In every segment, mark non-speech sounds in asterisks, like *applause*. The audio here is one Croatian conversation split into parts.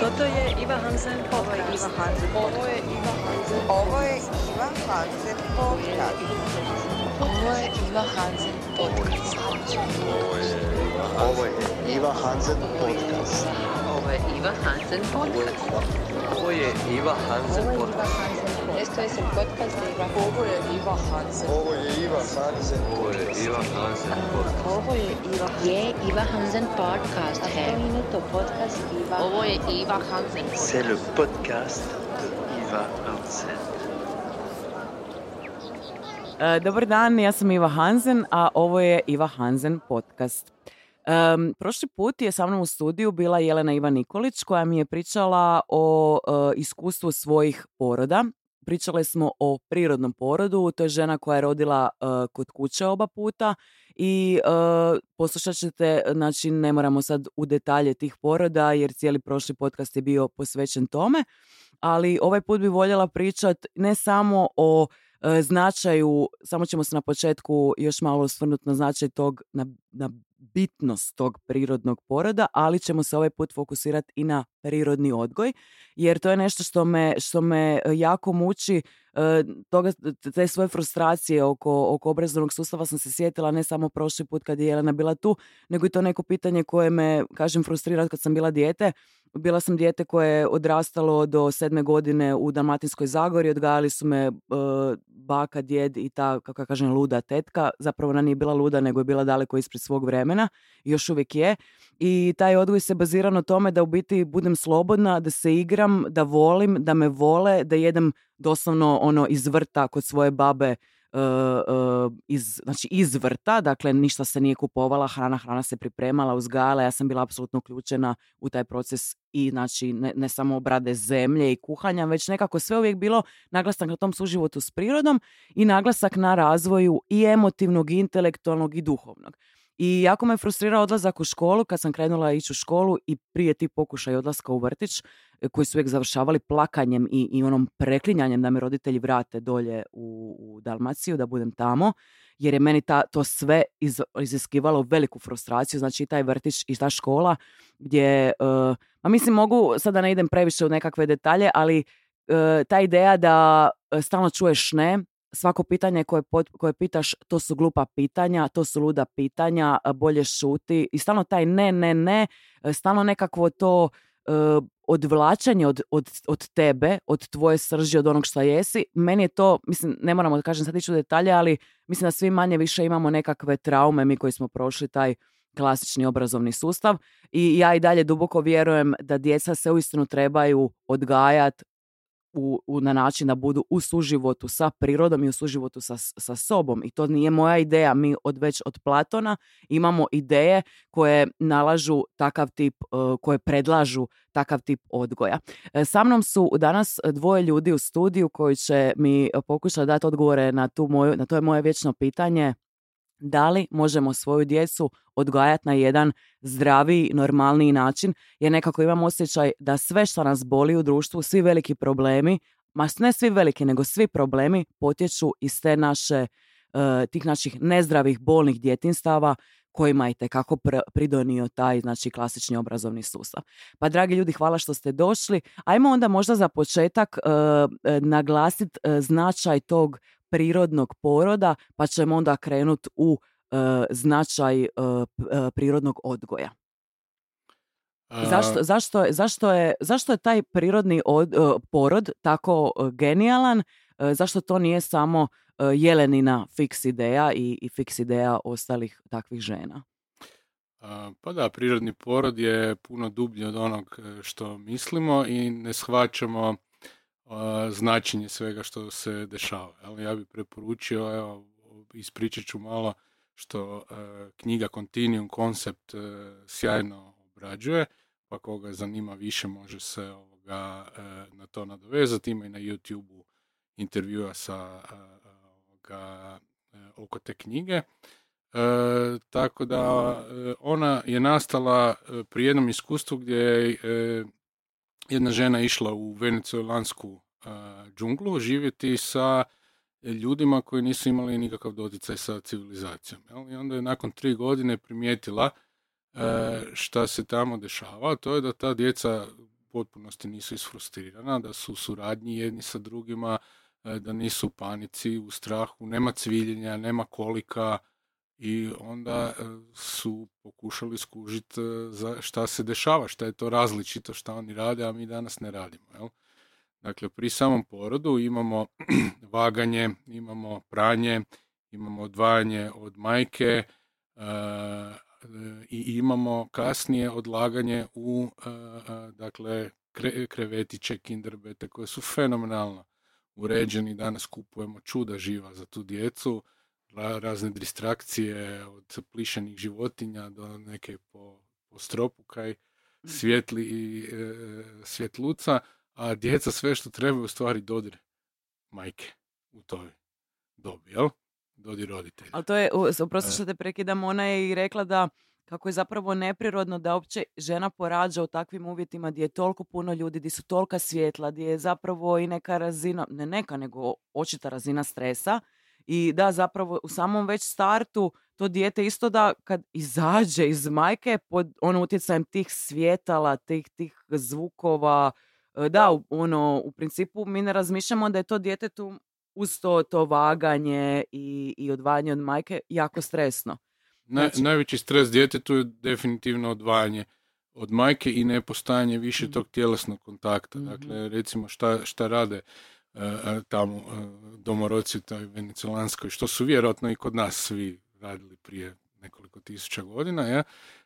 Toto je Iva Hansen podcast. Ovo je Iva Hansen. Ovo je Iva Hansen podcast. Ovo je Iva Hansen podcast. Ovo je Iva Hansen podcast. Ovo je Iva Hansen podcast. Ovo je Iva Hansen podcast. Esto es el podcast Iva. Ovo je Iva Hansen. Ovo je Iva Hansen. Ovo je Iva Hansen podcast. Ovo je Iva. Je Iva Hansen podcast to podcast Iva. Ovo je Iva Hansen C'est le podcast de Iva Hansen. E, Dobar dan, ja sam Iva Hansen, a ovo je Iva Hansen podcast. Em, prošli put je sa mnom u studiju bila Jelena Iva Nikolić koja mi je pričala o e, iskustvu svojih poroda. Pričale smo o prirodnom porodu, to je žena koja je rodila e, kod kuće oba puta i e, poslušat ćete, znači ne moramo sad u detalje tih poroda jer cijeli prošli podcast je bio posvećen tome, ali ovaj put bi voljela pričat ne samo o e, značaju, samo ćemo se na početku još malo osvrnuti na značaj tog, na, na bitnost tog prirodnog poroda, ali ćemo se ovaj put fokusirati i na prirodni odgoj, jer to je nešto što me, što me e, jako muči, e, toga, te svoje frustracije oko, oko obrazovnog sustava sam se sjetila ne samo prošli put kad je Jelena bila tu, nego i to neko pitanje koje me, kažem, frustrira kad sam bila dijete. Bila sam dijete koje je odrastalo do sedme godine u Dalmatinskoj Zagori, odgajali su me e, baka, djed i ta, kako ja kažem, luda tetka. Zapravo ona nije bila luda, nego je bila daleko ispred svog vremena. Još uvijek je. I taj odgoj se bazira na tome da u biti budem slobodna, da se igram, da volim, da me vole, da jedem doslovno ono iz vrta kod svoje babe iz, znači iz vrta, dakle ništa se nije kupovala, hrana, hrana se pripremala, uzgajala, ja sam bila apsolutno uključena u taj proces i znači ne, ne samo obrade zemlje i kuhanja, već nekako sve uvijek bilo naglasak na tom suživotu s prirodom i naglasak na razvoju i emotivnog, i intelektualnog i duhovnog. I jako me frustrirao odlazak u školu kad sam krenula ići u školu i prije ti pokušaj odlaska u vrtić e, koji su uvijek završavali plakanjem i, i onom preklinjanjem da me roditelji vrate dolje u, u Dalmaciju, da budem tamo, jer je meni ta, to sve iz, iziskivalo veliku frustraciju, znači i taj vrtić i ta škola gdje, e, ma mislim mogu, sada ne idem previše u nekakve detalje, ali e, ta ideja da stalno čuješ ne, svako pitanje koje, pot- koje pitaš, to su glupa pitanja, to su luda pitanja, bolje šuti i stalno taj ne, ne, ne, e, stalno nekakvo to e, odvlačenje od, od, od tebe, od tvoje srži, od onog što jesi. Meni je to, mislim, ne moramo da kažem sad ići u detalje, ali mislim da svi manje više imamo nekakve traume, mi koji smo prošli taj klasični obrazovni sustav i ja i dalje duboko vjerujem da djeca se uistinu trebaju odgajati u, u, na način da budu u suživotu sa prirodom i u suživotu sa, sa sobom. I to nije moja ideja. Mi od već od Platona imamo ideje koje nalažu takav tip, e, koje predlažu takav tip odgoja. E, Sa mnom su danas dvoje ljudi u studiju koji će mi pokušati dati odgovore na, tu moju, na to je moje vječno pitanje da li možemo svoju djecu odgajati na jedan zdraviji, normalniji način, jer nekako imam osjećaj da sve što nas boli u društvu, svi veliki problemi, ma ne svi veliki, nego svi problemi potječu iz te naše, eh, tih naših nezdravih, bolnih djetinstava kojima je tekako pr- pridonio taj znači, klasični obrazovni sustav. Pa dragi ljudi, hvala što ste došli. Ajmo onda možda za početak naglasiti značaj tog prirodnog poroda, pa ćemo onda krenuti u e, značaj e, e, prirodnog odgoja. Zašto, zašto, je- zašto, je, zašto je taj prirodni od- porod tako genijalan? Zašto to nije samo Jelenina fiks ideja i, i fiks ideja ostalih takvih žena? Pa da, prirodni porod je puno dublji od onog što mislimo i ne shvaćamo značenje svega što se dešava. Ali ja bih preporučio, evo, ispričat ću malo što e, knjiga Continuum koncept e, sjajno obrađuje, pa koga zanima više može se ovoga, e, na to nadovezati. Ima i na YouTube-u intervjua sa ovoga, oko te knjige. E, tako da ona je nastala pri jednom iskustvu gdje je jedna žena išla u venecuelansku džunglu živjeti sa ljudima koji nisu imali nikakav doticaj sa civilizacijom. Jel? I onda je nakon tri godine primijetila e, šta se tamo dešava, to je da ta djeca u potpunosti nisu isfrustrirana, da su suradnji jedni sa drugima, e, da nisu u panici, u strahu, nema cviljenja, nema kolika i onda e, su pokušali skužiti za šta se dešava, šta je to različito šta oni rade, a mi danas ne radimo. Jel? Dakle, pri samom porodu imamo *clears throat* vaganje, imamo pranje, imamo odvajanje od majke i imamo kasnije odlaganje u dakle, krevetiće, kinderbete koje su fenomenalno uređeni. Danas kupujemo čuda živa za tu djecu, razne distrakcije od plišenih životinja do neke po, po stropu kaj mm. svjetli i e, svjetluca a djeca sve što trebaju u stvari dodir majke u toj dobi, jel? Dodir roditelja. Ali to je, oprosti e. što te prekidam, ona je i rekla da kako je zapravo neprirodno da uopće žena porađa u takvim uvjetima gdje je toliko puno ljudi, gdje su tolika svjetla, gdje je zapravo i neka razina, ne neka, nego očita razina stresa. I da, zapravo u samom već startu to dijete isto da kad izađe iz majke pod ono utjecajem tih svjetala, tih, tih zvukova, da, ono, u principu mi ne razmišljamo da je to djetetu uz to, to vaganje i, i odvajanje od majke jako stresno. Znači... najveći stres djetetu je definitivno odvajanje od majke i nepostajanje više mhm. tog tjelesnog kontakta. Mhm. Dakle, recimo šta, šta rade uh, tamo uh, domoroci u toj venecilanskoj, što su vjerojatno i kod nas svi radili prije nekoliko tisuća godina, ja,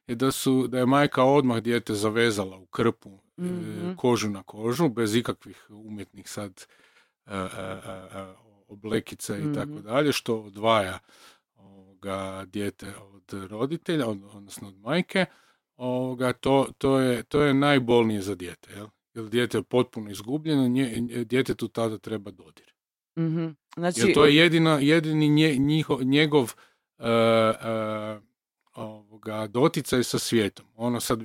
je da, su, da je majka odmah dijete zavezala u krpu mm kožu na kožu, bez ikakvih umjetnih sad uh, oblekica i tako mhm. dalje, što odvaja ovoga dijete od roditelja, odnosno od majke, ovoga, to, to, je, to je najbolnije za dijete, jel? jer dijete je potpuno izgubljeno, nje, djetetu tada treba dodir. Mm-hmm. Znači... Jer to je jedina, jedini nje, njegov ovoga, doticaj sa svijetom. Ono, sad,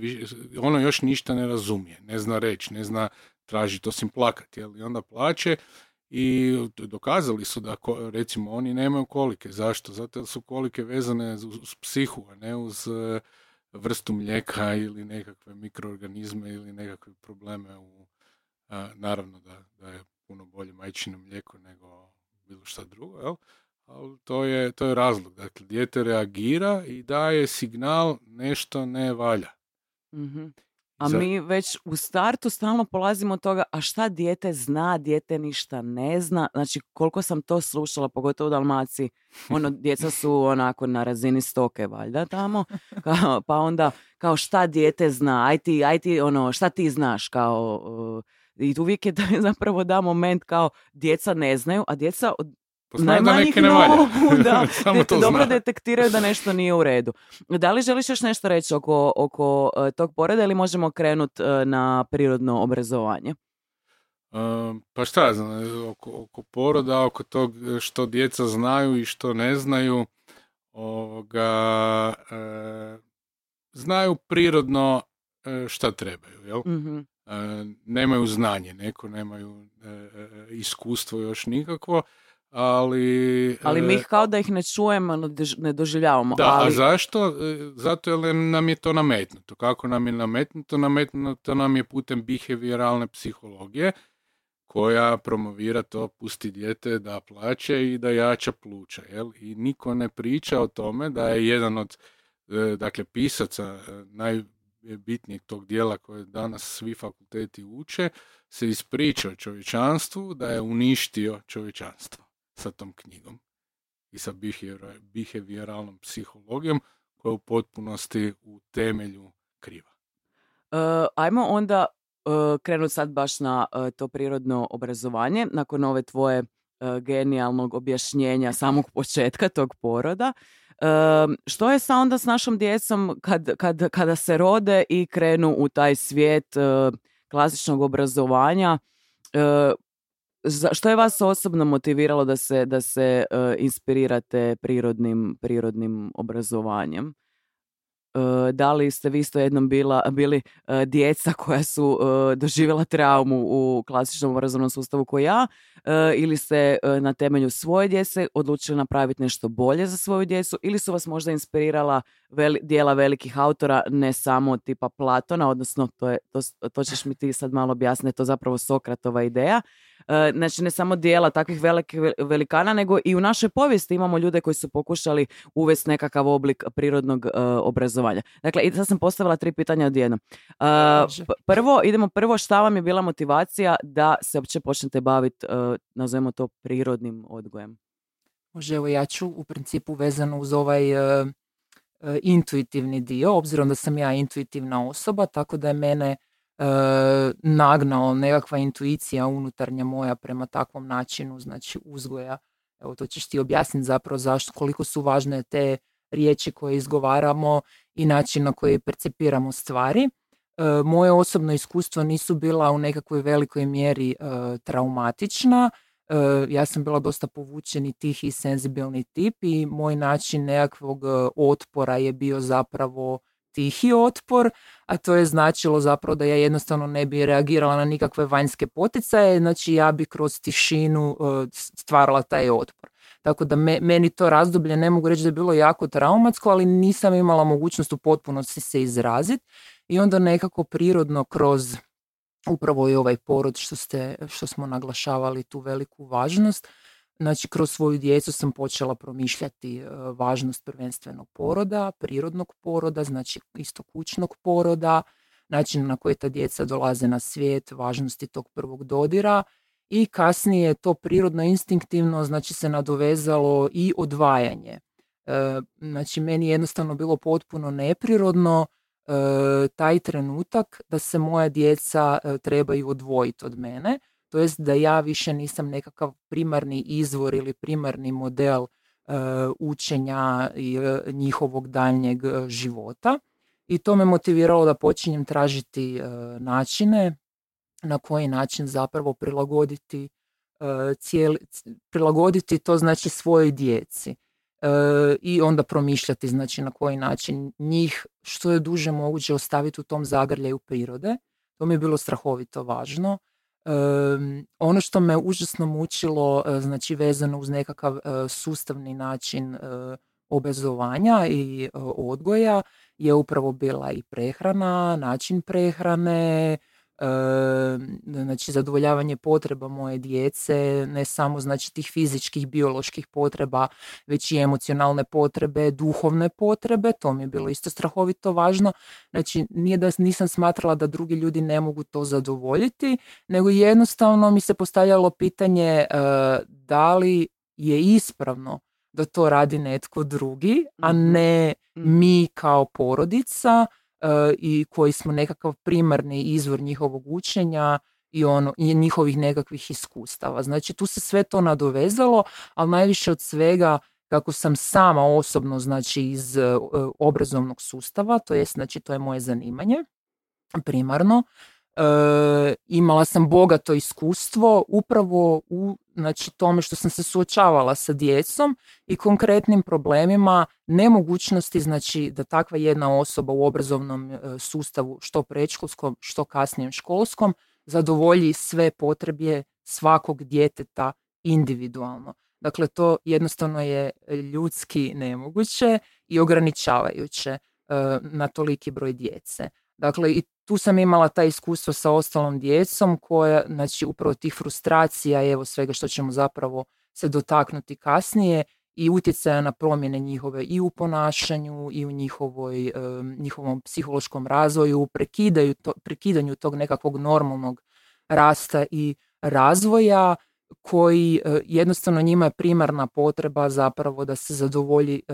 ono još ništa ne razumije, ne zna reći, ne zna tražiti osim plakati. Jel? I onda plaće i dokazali su da recimo oni nemaju kolike. Zašto? Zato jer su kolike vezane uz psihu, a ne uz e, vrstu mlijeka ili nekakve mikroorganizme ili nekakve probleme u naravno da, da je puno bolje majčino mlijeko nego bilo šta drugo, jel? Ali to je, to je razlog. Dakle, dijete reagira i daje signal nešto ne valja. mm A mi već u startu stalno polazimo od toga, a šta dijete zna, dijete ništa ne zna. Znači, koliko sam to slušala, pogotovo u Dalmaciji, ono, *laughs* djeca su onako na razini stoke, valjda, tamo. pa onda, kao šta dijete zna, aj ti, aj ti, ono, šta ti znaš, kao... I uvijek je *laughs* zapravo da moment kao djeca ne znaju, a djeca od Znaju da neke ne valja. *laughs* da, Samo to dobro detektiraju da nešto nije u redu. Da li želiš još nešto reći oko, oko uh, tog poreda ili možemo krenuti uh, na prirodno obrazovanje? Um, pa šta znam, oko, oko poroda, oko tog što djeca znaju i što ne znaju, ovoga, uh, znaju prirodno šta trebaju, jel? mm nemaju znanje, neko nemaju iskustvo još nikakvo, ali... Ali mi ih e, kao da ih ne čujemo, ne doživljavamo. Da, ali... a zašto? E, zato jer nam je to nametnuto. Kako nam je nametnuto? Nametnuto nam je putem behavioralne psihologije koja promovira to pusti dijete da plaće i da jača pluća. Jel? I niko ne priča o tome da je jedan od e, dakle, pisaca najbitnijeg tog dijela koje danas svi fakulteti uče, se ispričao čovječanstvu da je uništio čovječanstvo sa tom knjigom i sa behavioralnom psihologijom koja je u potpunosti u temelju kriva. Uh, ajmo onda uh, krenuti sad baš na uh, to prirodno obrazovanje nakon ove tvoje genijalnog objašnjenja samog *laughs* početka tog poroda. Što je sa onda s našom djecom kad, kad, kada se rode i krenu u taj svijet klasičnog obrazovanja? Što je vas osobno motiviralo da se, da se uh, inspirirate prirodnim, prirodnim obrazovanjem? E, da li ste vi isto jednom bila, bili e, djeca koja su doživjela traumu u klasičnom obrazovnom sustavu koji ja ili ste na temelju svoje djece odlučili napraviti nešto bolje za svoju djecu ili su vas možda inspirirala veli, dijela velikih autora, ne samo tipa Platona, odnosno to, je, to, to ćeš mi ti sad malo objasniti, to zapravo Sokratova ideja, znači ne samo dijela takvih velikih velikana, nego i u našoj povijesti imamo ljude koji su pokušali uvesti nekakav oblik prirodnog e, obrazovanja. Dakle, i sad sam postavila tri pitanja odjednom. Uh, prvo, idemo prvo, šta vam je bila motivacija da se uopće počnete baviti, nazovemo to, prirodnim odgojem? Može, evo ja ću u principu vezano uz ovaj intuitivni dio, obzirom da sam ja intuitivna osoba, tako da je mene e, nagnao nekakva intuicija unutarnja moja prema takvom načinu znači uzgoja. Evo to ćeš ti objasniti zapravo zašto, koliko su važne te riječi koje izgovaramo i način na koji percepiramo stvari. E, moje osobno iskustvo nisu bila u nekakvoj velikoj mjeri e, traumatična. E, ja sam bila dosta povučeni tih i senzibilni tip i moj način nekakvog otpora je bio zapravo tihi otpor, a to je značilo zapravo da ja jednostavno ne bi reagirala na nikakve vanjske poticaje, znači ja bi kroz tišinu e, stvarala taj otpor. Tako da meni to razdoblje ne mogu reći da je bilo jako traumatsko, ali nisam imala mogućnost u potpunosti se izraziti i onda nekako prirodno kroz upravo i ovaj porod što, ste, što smo naglašavali tu veliku važnost, Znači, kroz svoju djecu sam počela promišljati e, važnost prvenstvenog poroda, prirodnog poroda, znači isto kućnog poroda, način na koji ta djeca dolaze na svijet, važnosti tog prvog dodira i kasnije to prirodno instinktivno znači se nadovezalo i odvajanje. E, znači, meni je jednostavno bilo potpuno neprirodno e, taj trenutak da se moja djeca trebaju odvojiti od mene to jest da ja više nisam nekakav primarni izvor ili primarni model e, učenja i e, njihovog daljnjeg e, života. I to me motiviralo da počinjem tražiti načine na koji način zapravo prilagoditi cijeli, prilagoditi to znači svojoj djeci i onda promišljati znači na koji način njih što je duže moguće ostaviti u tom zagrljaju prirode. To mi je bilo strahovito važno ono što me užasno mučilo, e, znači vezano uz nekakav e, sustavni način e, obrazovanja i odgoja je upravo bila i prehrana, način prehrane, znači zadovoljavanje potreba moje djece, ne samo znači tih fizičkih, bioloških potreba, već i emocionalne potrebe, duhovne potrebe, to mi je bilo isto strahovito važno. Znači nije da nisam smatrala da drugi ljudi ne mogu to zadovoljiti, nego jednostavno mi se postavljalo pitanje da li je ispravno da to radi netko drugi, a mhm. ne mhm. mi kao porodica i koji smo nekakav primarni izvor njihovog učenja i ono i njihovih nekakvih iskustava. Znači tu se sve to nadovezalo, ali najviše od svega kako sam sama osobno znači iz e, obrazovnog sustava, to jest znači to je moje zanimanje primarno E, imala sam bogato iskustvo upravo u znači, tome što sam se suočavala sa djecom i konkretnim problemima nemogućnosti znači, da takva jedna osoba u obrazovnom e, sustavu, što predškolskom, što kasnijem školskom, zadovolji sve potrebe svakog djeteta individualno. Dakle, to jednostavno je ljudski nemoguće i ograničavajuće e, na toliki broj djece. Dakle, i tu sam imala ta iskustvo sa ostalom djecom koja, znači upravo tih frustracija i evo svega što ćemo zapravo se dotaknuti kasnije i utjecaja na promjene njihove i u ponašanju i u njihovoj, njihovom psihološkom razvoju, prekidaju to, prekidanju tog nekakvog normalnog rasta i razvoja koji e, jednostavno njima je primarna potreba zapravo da se zadovolji e,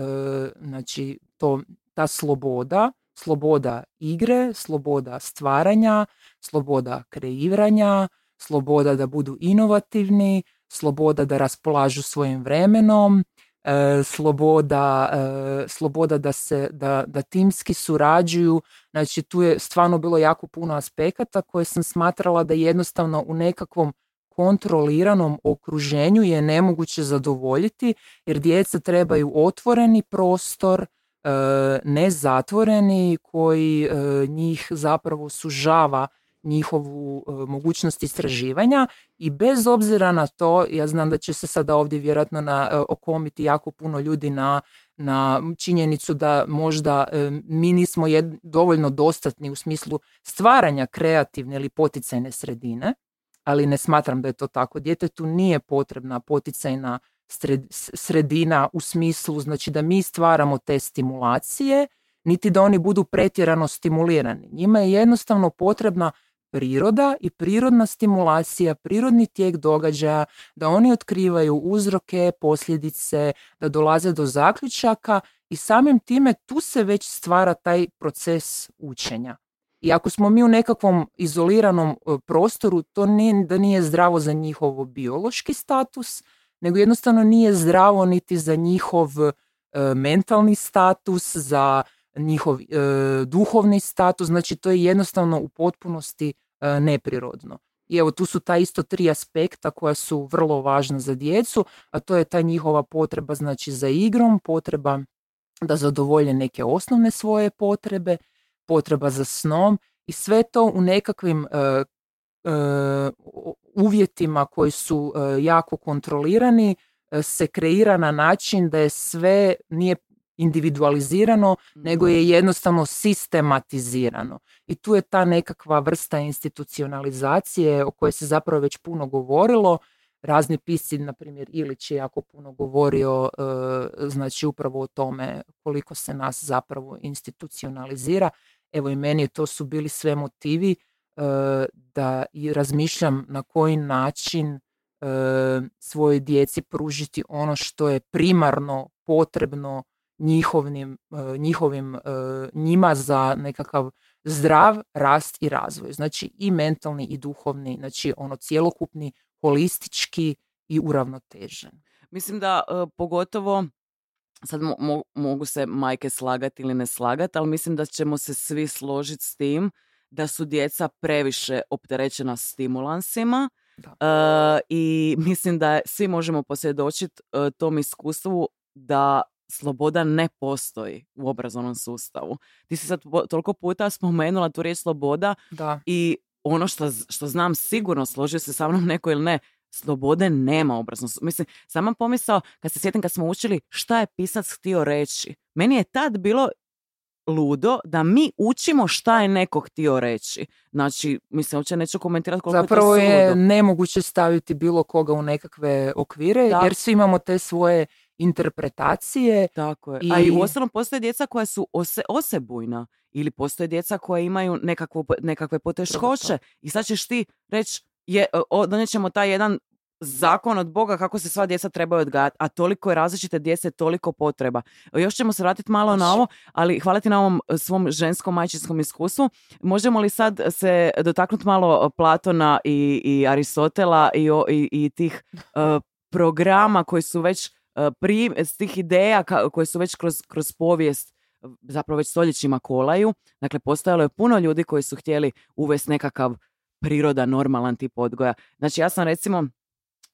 znači to, ta sloboda sloboda igre, sloboda stvaranja, sloboda kreiranja, sloboda da budu inovativni, sloboda da raspolažu svojim vremenom, e, sloboda, e, sloboda da se da, da timski surađuju. Znači tu je stvarno bilo jako puno aspekata koje sam smatrala da jednostavno u nekakvom kontroliranom okruženju je nemoguće zadovoljiti jer djeca trebaju otvoreni prostor, ne zatvoreni, koji e, njih zapravo sužava njihovu e, mogućnost istraživanja i bez obzira na to, ja znam da će se sada ovdje vjerojatno na, okomiti jako puno ljudi na, na činjenicu da možda mi nismo dovoljno dostatni u smislu stvaranja kreativne ili poticajne sredine, ali ne smatram da je to tako. Djetetu nije potrebna poticajna sredina u smislu znači da mi stvaramo te stimulacije, niti da oni budu pretjerano stimulirani. Njima je jednostavno potrebna priroda i prirodna stimulacija, prirodni tijek događaja, da oni otkrivaju uzroke, posljedice, da dolaze do zaključaka i samim time tu se već stvara taj proces učenja. I ako smo mi u nekakvom izoliranom e, prostoru, to nije da nije zdravo za njihov biološki status, nego jednostavno nije zdravo niti za njihov e, mentalni status, za njihov e, duhovni status, znači to je jednostavno u potpunosti neprirodno. I evo tu su ta isto tri aspekta koja su vrlo važna za djecu, a to je ta njihova potreba znači za igrom, potreba da zadovolje neke osnovne svoje potrebe, potreba za snom i sve to u nekakvim e, e, uvjetima koji su e, jako kontrolirani se kreira na način da je sve nije individualizirano, nego je mhm. jednostavno sistematizirano. I tu je ta nekakva vrsta institucionalizacije o kojoj se zapravo već puno govorilo. Razni pisci, na primjer Ilić je jako puno govorio znači upravo o tome koliko se nas zapravo institucionalizira Evo i meni to su bili sve motivi e, da i razmišljam na koji način e, svojoj djeci pružiti ono što je primarno potrebno njihovim, e, njihovim njima za nekakav zdrav rast i razvoj. Znači i mentalni i duhovni, znači ono cjelokupni, holistički i uravnotežen. Mislim da pogotovo sad mogu se majke slagati ili ne slagati, ali mislim da ćemo se svi složiti s tim da su djeca previše opterećena stimulansima da. i mislim da svi možemo posvjedočiti uh, tom iskustvu da sloboda ne postoji u obrazovnom sustavu. Ti si sad toliko puta spomenula tu riječ sloboda da. i ono što, što znam sigurno, složio se sa mnom neko ili ne, slobode nema obrazno. Mislim, sama pomisao, kad se sjetim kad smo učili šta je pisac htio reći. Meni je tad bilo ludo da mi učimo šta je neko htio reći. Znači, mislim, uopće neću komentirati koliko Zapravo je to je nemoguće staviti bilo koga u nekakve okvire, jer svi imamo te svoje interpretacije. Tako je. I... A i u ostalom postoje djeca koja su ose, osebujna ili postoje djeca koja imaju nekakvo, nekakve poteškoće i sad ćeš ti reći je, donijet ćemo taj jedan zakon od Boga kako se sva djeca trebaju odgajati, a toliko je različite djece, toliko potreba. Još ćemo se vratiti malo na ovo, ali hvala ti na ovom e, svom ženskom majčinskom iskustvu. Možemo li sad se dotaknuti malo Platona i, i Aristotela i, i, i tih uh, programa koji su već uh, prim, tih ideja koje su već kroz, kroz povijest zapravo već stoljećima kolaju. Dakle, postojalo je puno ljudi koji su htjeli uvesti nekakav priroda, normalan tip odgoja. Znači ja sam recimo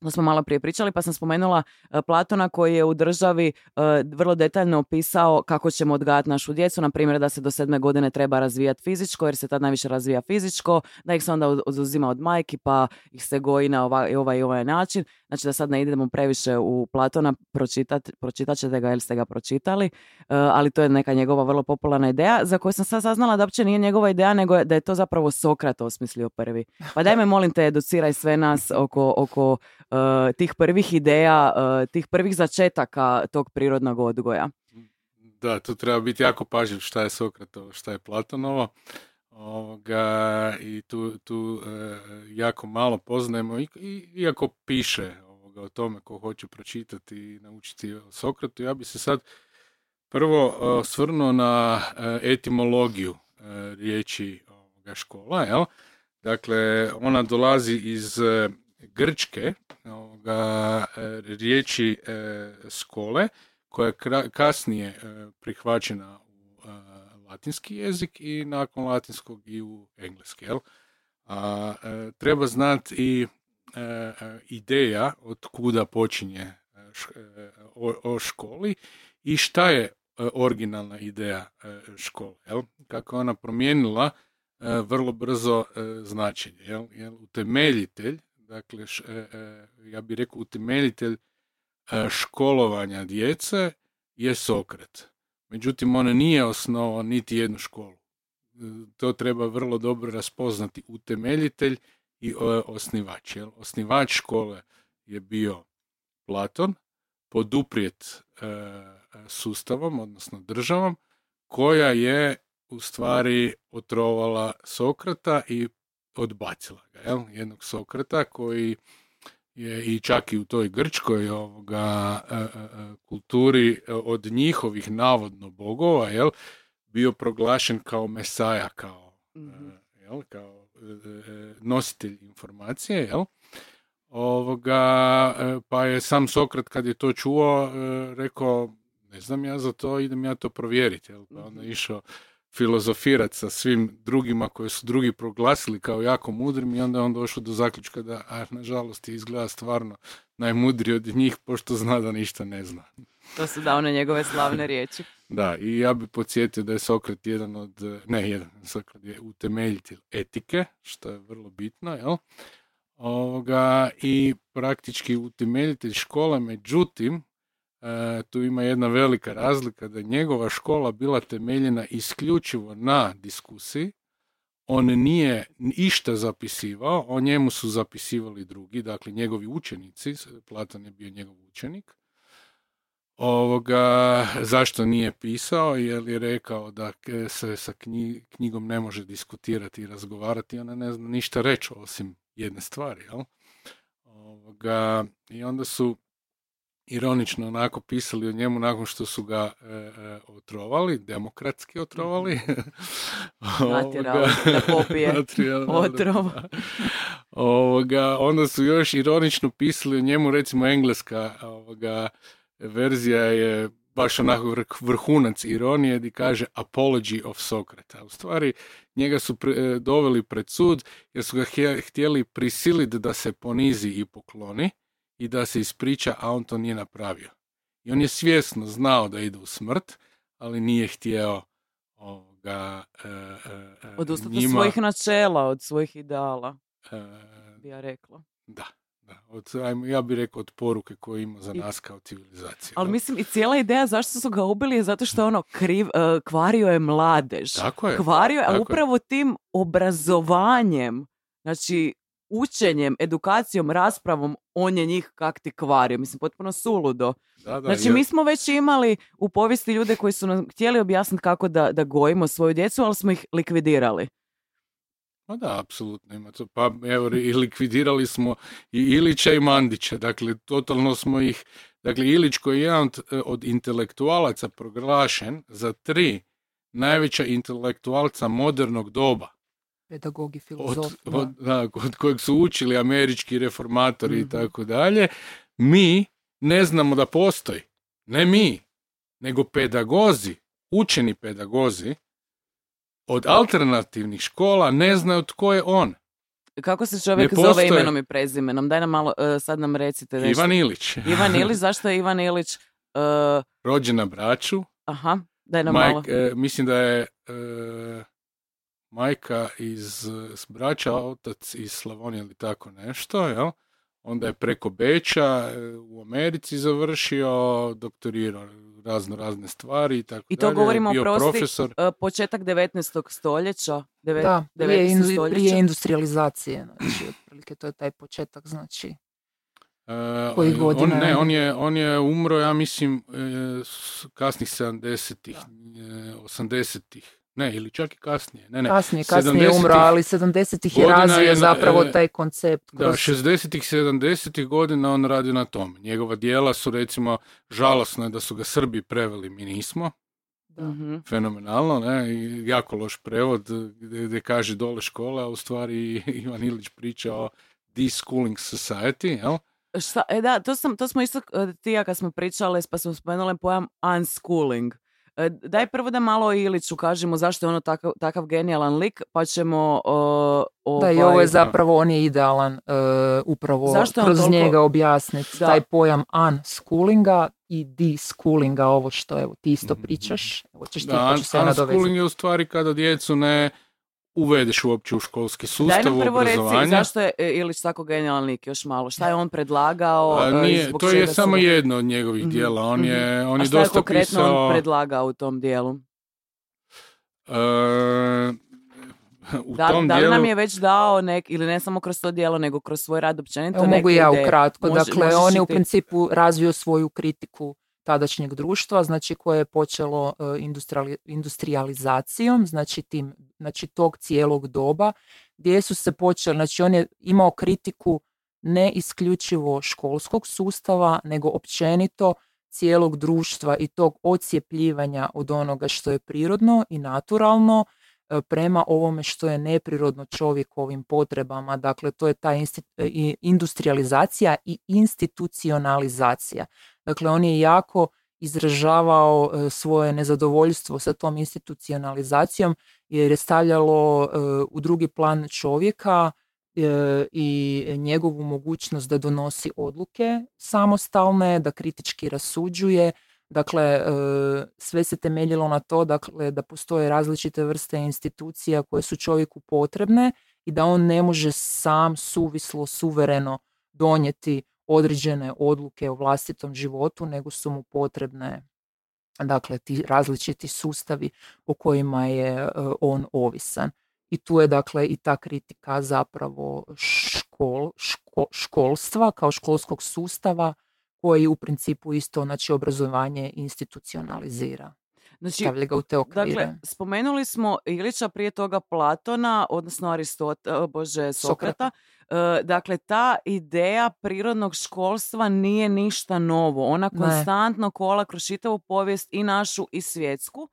to smo malo prije pričali, pa sam spomenula e, Platona koji je u državi e, vrlo detaljno opisao kako ćemo odgajati našu djecu, na primjer da se do sedme godine treba razvijati fizičko, jer se tad najviše razvija fizičko, da ih se onda oduzima od majki, pa ih se goji na ovaj, ovaj i ovaj način. Znači da sad ne idemo previše u Platona, pročitat, pročitat ćete ga ili ste ga pročitali, e, ali to je neka njegova vrlo popularna ideja, za koju sam sad saznala da uopće nije njegova ideja, nego da je to zapravo Sokrat osmislio prvi. Pa daj me molim te, educiraj sve nas oko, oko uh, tih prvih ideja, uh, tih prvih začetaka tog prirodnog odgoja. Da, tu treba biti jako pažljiv šta je Sokratovo, šta je Platonovo. Ovoga, I tu, tu uh, jako malo poznajemo, i, iako piše ovoga, o tome ko hoće pročitati i naučiti o Sokratu, ja bi se sad prvo osvrnuo na etimologiju riječi ovoga škola. Jel? Dakle, ona dolazi iz grčke ovoga, e, riječi e, skole, koja je kasnije e, prihvaćena u latinski jezik i nakon latinskog i u engleski. Jel? A, treba znati i ideja od kuda počinje o, o školi i šta je e, originalna ideja e, škole. Jel? Kako je ona promijenila e, vrlo brzo e, značenje. Jel? Jel? Utemeljitelj, dakle, e, e, ja bih rekao utemeljitelj e, školovanja djece je Sokrat. Međutim, on nije osnovao niti jednu školu. E, To treba vrlo dobro raspoznati. Utemeljitelj i e, osnivač. Jel? Osnivač škole je bio Platon, poduprijet e, sustavom, odnosno državom, koja je u stvari otrovala Sokrata i odbacila ga. Jel? Jednog Sokrata koji je i čak i u toj grčkoj ovoga, e, e, e, kulturi e, od njihovih navodno bogova jel, bio proglašen kao mesaja, kao, Mhm. jel, kao nositelj informacije, jel? Ovoga, e, pa je sam Sokrat kad je to čuo e, rekao, ne znam ja za to, idem ja to provjeriti. Jel? Pa onda je išao filozofirati sa svim drugima koje su drugi proglasili kao jako mudrim i onda je on došao do zaključka da, a, nažalost, je izgleda stvarno najmudriji od njih, pošto zna da ništa ne zna. To su da one njegove slavne riječi. *laughs* Da, i ja bi podsjetio da je Sokrat jedan od, ne jedan, Sokrat je utemeljitelj etike, što je vrlo bitno, jel? Ovoga, I praktički utemeljitelj škole, međutim, tu ima jedna velika razlika da je njegova škola bila temeljena isključivo na diskusiji, on nije išta zapisivao, o njemu su zapisivali drugi, dakle njegovi učenici, Platon je bio njegov učenik, Ovoga, zašto nije pisao? Je rekao da se sa knji- knjigom ne može diskutirati i razgovarati, ona ne zna ništa reći osim jedne stvari, jel? Ovoga, I onda su ironično onako pisali o njemu nakon što su ga e, e, otrovali, demokratski otrovali. *laughs* *laughs* Natjerali da popije Natjerali, da, otrov. da. *laughs* Ovoga, onda su još ironično pisali o njemu, recimo engleska ovoga, verzija je baš onako vrh- vrhunac ironije gdje kaže apology of Sokrata. U stvari njega su pre- e, doveli pred sud jer su ga htjeli prisiliti da se ponizi i pokloni i da se ispriča, a on to nije napravio. I on je svjesno znao da ide u smrt, ali nije htio ovoga, e, e, e, Odustati od njima, svojih načela, od svojih ideala, e, bi ja rekla. da, da. Od, ja bih rekao od poruke koje ima za nas kao civilizaciju. Ali jel? mislim i cijela ideja zašto su ga ubili je zato što ono kriv, e, kvario je mladež. Tako je. Kvario je, a tako je. upravo tim obrazovanjem, znači učenjem, edukacijom, raspravom, on je njih kak ti kvario. Mislim, potpuno suludo. Da, da, Znači, jer- mi smo već imali u povijesti ljude koji su nam htjeli objasniti kako da, da gojimo svoju djecu, ali smo ih likvidirali. Pa da, apsolutno ima to. Pa evo, i likvidirali smo i Ilića i Mandića. Dakle, totalno smo ih... Dakle, Ilić koji je jedan od, od intelektualaca proglašen za tri najveća intelektualca modernog doba. Pedagogi, Od, filozof. da. od, da, od kojeg su učili američki reformatori i Mhm. tako dalje. Mi ne znamo da postoji. Ne mi, nego pedagozi, učeni pedagozi od alternativnih škola ne znaju tko je on. Kako se čovjek zove imenom i prezimenom? Daj nam malo, e, sad nam recite nešto. Ivan Ilić. Ivan *laughs* Ilić, zašto je Ivan Ilić? e, Rođen na Braču. aha, daj nam Majk- malo. e, mislim da je majka iz s Brača, otac iz Slavonije ili tako nešto, jel? Onda je preko Beča e, u Americi završio, doktorirao razno razne stvari i tako I to dalje. govorimo, bio oprosti, profesor. e, početak 19. stoljeća. Deve, Da, 19. prije, indu- stoljeća. prije industrializacije, znači, *clears throat* otprilike to je taj početak, znači, E, Kojih on- godina on, ne, je? on je, on je umro, ja mislim, kasnih 70-ih, e, 80-ih. Ne, ili čak i kasnije. Ne, ne. kasnije, kasnije je 70-ih umro, ali 70-ih je razvio je na- zapravo e, taj koncept. Da, kroz- 60-ih, 70-ih godina on radi na tom. Njegova dijela su recimo, žalosno je da su ga Srbi preveli, mi nismo. da. Mhm. Fenomenalno, ne, i jako loš prevod gdje, gdje kaže dole škola, a u stvari *laughs* Ivan Ilić priča o deschooling society, jel? Šta, e da, to, sam, to smo isto e, ti ja kad smo pričale, pa smo spomenuli pojam unschooling. E, Daj prvo da malo o Iliću kažemo zašto je ono takav, takav genijalan lik, pa ćemo... Uh, Da, i ovo ovaj, je zapravo, on je idealan e, upravo Zašto kroz toliko- njega objasniti Da. taj pojam unschoolinga i deschoolinga, ovo što evo ti isto Mhm. pričaš. Evo ćeš ti, Da, pa unschooling je u stvari kada djecu ne uvedeš uopće u školski Daj sustav nam prvo reci obrazovanja. zašto je e, Ilić tako genijalan lik, još malo. Šta je on predlagao? A, e, nije, zbog to je su samo jedno od njegovih Mhm, dijela. On je, on A je šta je konkretno pisao... on predlagao u tom dijelu? e, u Da, tom da li dijelu... nam je već dao nek, ili ne samo kroz to dijelo, nego kroz svoj rad općenito Evo mogu ja ideje? ukratko. Može- dakle, on je u principu razvio svoju kritiku tadašnjeg društva, znači koje je počelo e, industriali- industrijalizacijom, znači tim, znači tog cijelog doba, gdje su se počeli, znači on je imao kritiku ne isključivo školskog sustava, nego općenito cijelog društva i tog ocijepljivanja od onoga što je prirodno i naturalno e, prema ovome što je neprirodno čovjekovim potrebama. Dakle, to je ta e, industrializacija i institucionalizacija. Dakle, on je jako izražavao e, svoje nezadovoljstvo sa tom institucionalizacijom jer je stavljalo e, u drugi plan čovjeka e, i njegovu mogućnost da donosi odluke samostalne, da kritički rasuđuje. Dakle, sve se temeljilo na to dakle, da postoje različite vrste institucija koje su čovjeku potrebne i da on ne može sam suvislo, suvereno donijeti određene odluke o vlastitom životu, nego su mu potrebne dakle ti različiti sustavi o kojima je e, on ovisan. I tu je dakle i ta kritika zapravo škol, ško- školstva kao školskog sustava koji u principu isto znači obrazovanje institucionalizira. Znači, Stavlja ga u te okvire. Dakle, spomenuli smo Ilića, prije toga Platona, odnosno Aristota, bože, Sokrata. E, Dakle, ta ideja prirodnog školstva nije ništa novo. Ona Ne. konstantno kola kroz čitavu povijest i našu i svjetsku.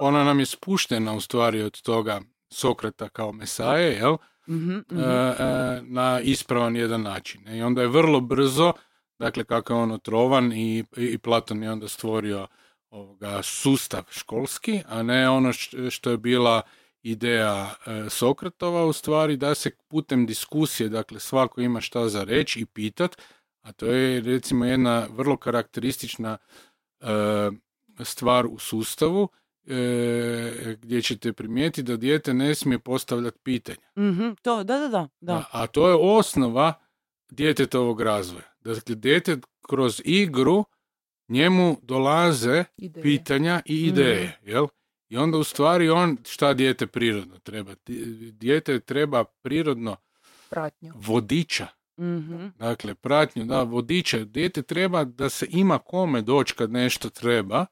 Ona nam je spuštena u stvari od toga Sokrata kao mesaje, jel? mhm, mhm. E, e, na ispravan jedan način. I onda je vrlo brzo, dakle kako je on otrovan i, i Platon je onda stvorio ovoga sustav školski, a ne ono što je bila ideja e, Sokratova u stvari da se putem diskusije, dakle svako ima šta za reći i pitat, a to je recimo jedna vrlo karakteristična e, stvar u sustavu e, gdje ćete primijetiti da dijete ne smije postavljati pitanja. Mhm, to, da, da, da. da. A, a to je osnova djetetovog razvoja. Dakle, dijete kroz igru njemu dolaze Ideje. pitanja i ideje, jel? I onda u stvari on, šta dijete prirodno treba? Di- Dijete treba prirodno Pratnju. vodiča. Mhm. Dakle, pratnju, da, vodiča. Dijete treba da se ima kome doći kad nešto treba,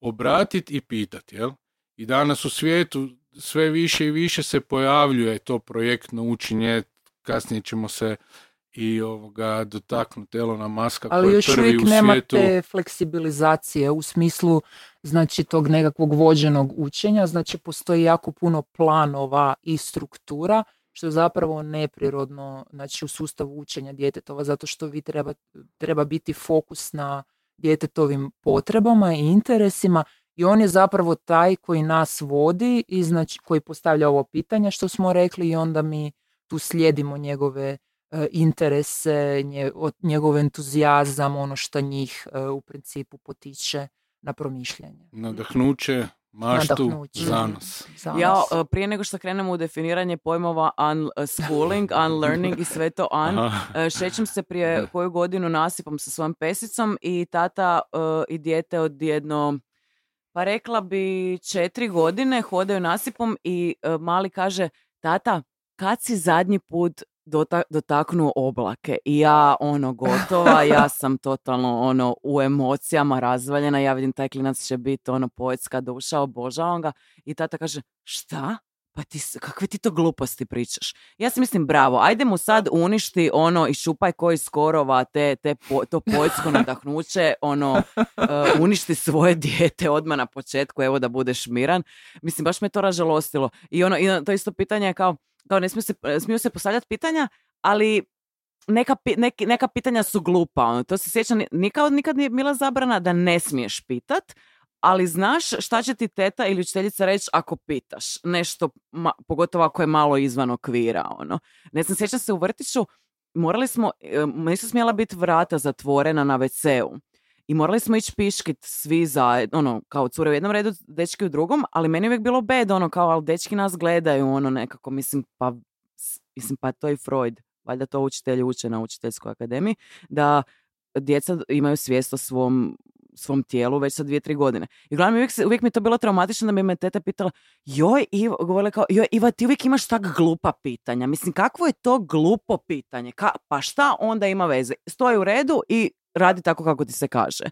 obratiti i pitati, jel? I danas u svijetu sve više i više se pojavljuje to projektno učenje, kasnije ćemo se i ovoga dotaknuti Elona Maska koji Ali je još prvi uvijek u nema svijetu. te fleksibilizacije u smislu znači tog nekakvog vođenog učenja, znači postoji jako puno planova i struktura što je zapravo neprirodno znači u sustavu učenja djetetova zato što vi treba, treba biti fokus na djetetovim potrebama i interesima i on je zapravo taj koji nas vodi i znači koji postavlja ovo pitanje što smo rekli i onda mi tu slijedimo njegove interese, nje, od- njegov entuzijazam, ono što njih e, u principu potiče na promišljanje. Nadahnuće, maštu, Nadahnuće. zanos. Zanos. Ja, e, prije nego što krenemo u definiranje pojmova unschooling, *laughs* unlearning i sve to un, Aha. E, Šećem se prije koju godinu nasipom sa svojom pesicom i tata e, i dijete od jedno, pa rekla bi četiri godine hodaju nasipom i e, mali kaže, tata, kad si zadnji put dota- dotaknuo oblake? I ja ono gotova, *laughs* ja sam totalno ono u emocijama razvaljena, ja vidim taj klinac će biti ono poetska duša, obožavam ga i tata kaže, šta? Pa ti, kakve ti to gluposti pričaš? Ja si mislim, bravo, ajde mu sad uništi ono i šupaj koji skorova te, te po- to poetsko *laughs* nadahnuće, ono, e, uništi svoje dijete odmah na početku, evo da budeš miran. Mislim, baš me to ražalostilo. I ono, i to isto pitanje je kao, kao ne smiju se, smiju se postavljati pitanja, ali neka, neki- neka pitanja su glupa. Ono. To se sjećam, nikad, nikad nije bila zabrana da ne smiješ pitat, ali znaš šta će ti teta ili učiteljica reći ako pitaš nešto, ma- pogotovo ako je malo izvan okvira, ono. Ne znam, sjećam se u vrtiću, morali smo, e, nisu smjela biti vrata zatvorena na WC-u. I morali smo ići piškit svi zajedno, ono, kao cure u jednom redu, dečki u drugom, ali meni je uvijek bilo bed, ono, kao, ali dečki nas gledaju, ono, nekako, mislim, pa, mislim, pa to je Freud, valjda to učitelji uče na učiteljskoj akademiji, da djeca imaju svijest o svom, svom tijelu već sa dvije, tri godine. I uglavnom uvijek, se, uvijek mi je to bilo traumatično da bi me teta pitala, joj, Iva, govorila kao, joj, Iva, ti uvijek imaš tak glupa pitanja. Mislim, kakvo je to glupo pitanje? Ka, pa šta onda ima veze? Stoji u redu i radi tako kako ti se kaže.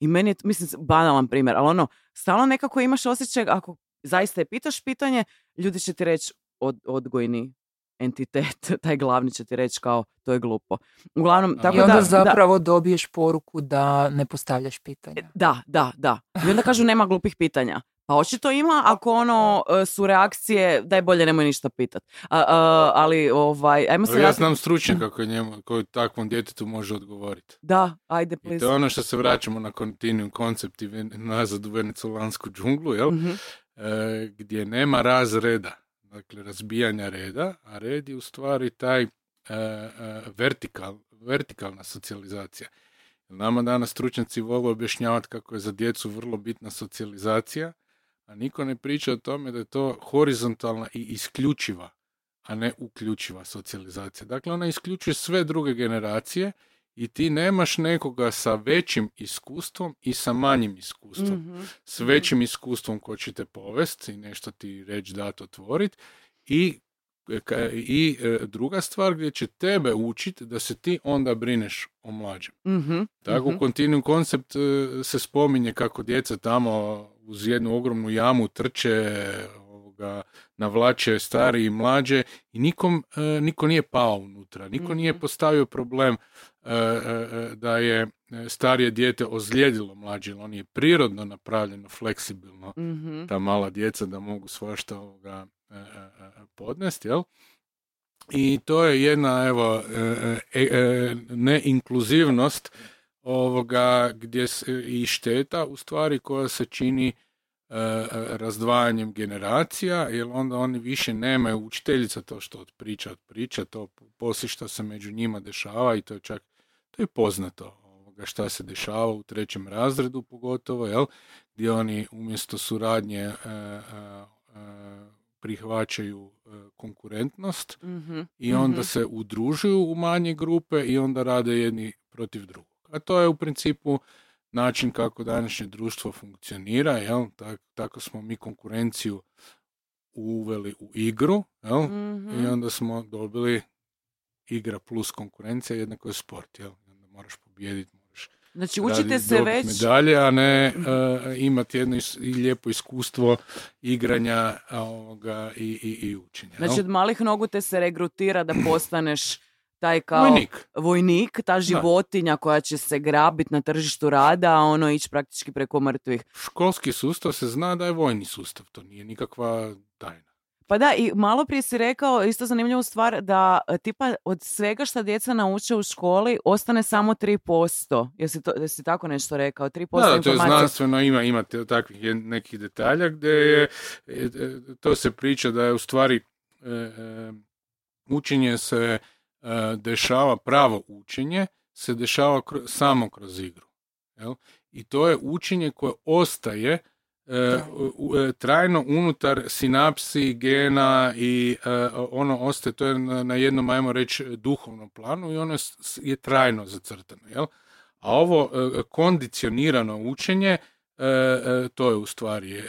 I meni je, mislim, banalan primjer, ali ono, stalno nekako imaš osjećaj, ako zaista je pitaš pitanje, ljudi će ti reći od, odgojni entitet, *laughs* taj glavni će ti reći kao, to je glupo. Uglavnom, I tako I onda da, da, zapravo dobiješ poruku da ne postavljaš pitanja. da, da, da. I onda kažu nema glupih pitanja. Pa očito ima ako ono e, su reakcije da je bolje nemoj ništa pitat. A, a, ali ovaj, ajmo se Ali ja znam stručnjaka koji, njemu, koji takvom djetetu može odgovoriti. Da, ajde I please. to je ono što se vraćamo na continuum koncept i nazad u venecolansku džunglu, jel? Mhm. E, gdje nema razreda, dakle razbijanja reda, a red je u stvari taj e, e, vertikal, vertikalna socijalizacija. Nama danas stručnjaci vole objašnjavati kako je za djecu vrlo bitna socijalizacija, a niko ne priča o tome da je to horizontalna i isključiva, a ne uključiva socijalizacija. Dakle, ona isključuje sve druge generacije i ti nemaš nekoga sa većim iskustvom i sa manjim iskustvom Mhm. s većim iskustvom ko će te povest i nešto ti reći dat otvorit i, i e, druga stvar gdje će tebe učiti da se ti onda brineš o mlađem. Mhm, Tako mhm. Continuum koncept e, se spominje kako djeca tamo uz jednu ogromnu jamu trče, ovoga, navlače stari i mlađe i nikom, e, niko nije pao unutra, niko nije Mhm. postavio problem e, e, da je starije dijete ozlijedilo mlađe, on je prirodno napravljeno, fleksibilno, Mhm. ta mala djeca da mogu svašta ovoga e, e, e, podnesti, jel? I to je jedna, evo, e, e, e, neinkluzivnost ovoga gdje se, i šteta u stvari koja se čini e, razdvajanjem generacija, jer onda oni više nemaju učiteljica to što od priča od priča, to poslije što se među njima dešava i to je čak, to je poznato ovoga šta se dešava u trećem razredu pogotovo, jel? gdje oni umjesto suradnje e, e, e, prihvaćaju e, konkurentnost Mhm, i onda mhm. se udružuju u manje grupe i onda rade jedni protiv drugog. A to je u principu način kako današnje društvo funkcionira, jel? Tak- tako smo mi konkurenciju uveli u igru, jel? Mhm. I onda smo dobili igra plus konkurencija jednako je sport, jel? Onda moraš pobijediti, moraš Znači učite se već... medalje, a ne e, imati jedno is- i lijepo iskustvo igranja a, ovoga, i, i, i učenja. jel? Znači od malih nogu te se regrutira da postaneš taj kao Vojnik. vojnik, ta životinja koja će se grabit na tržištu rada, a ono ići praktički preko mrtvih. Školski sustav se zna da je vojni sustav, to nije nikakva tajna. Pa da, i malo prije si rekao isto zanimljivu stvar da e, tipa od svega što djeca nauče u školi ostane samo 3%. Jesi, to, jesi tako nešto rekao? 3% Da, da, to je znanstveno, ima, ima takvih nekih detalja gdje je, e, e, to se priča da je u stvari e, e, učenje se dešava, pravo učenje se dešava samo kroz igru. Jel? I to je učenje koje ostaje e, e, trajno unutar sinapsi, gena i e, ono ostaje, to je na, na jednom, ajmo reći, duhovnom planu i ono je trajno zacrtano. Jel? A ovo e, kondicionirano učenje, e, e, to je u stvari e,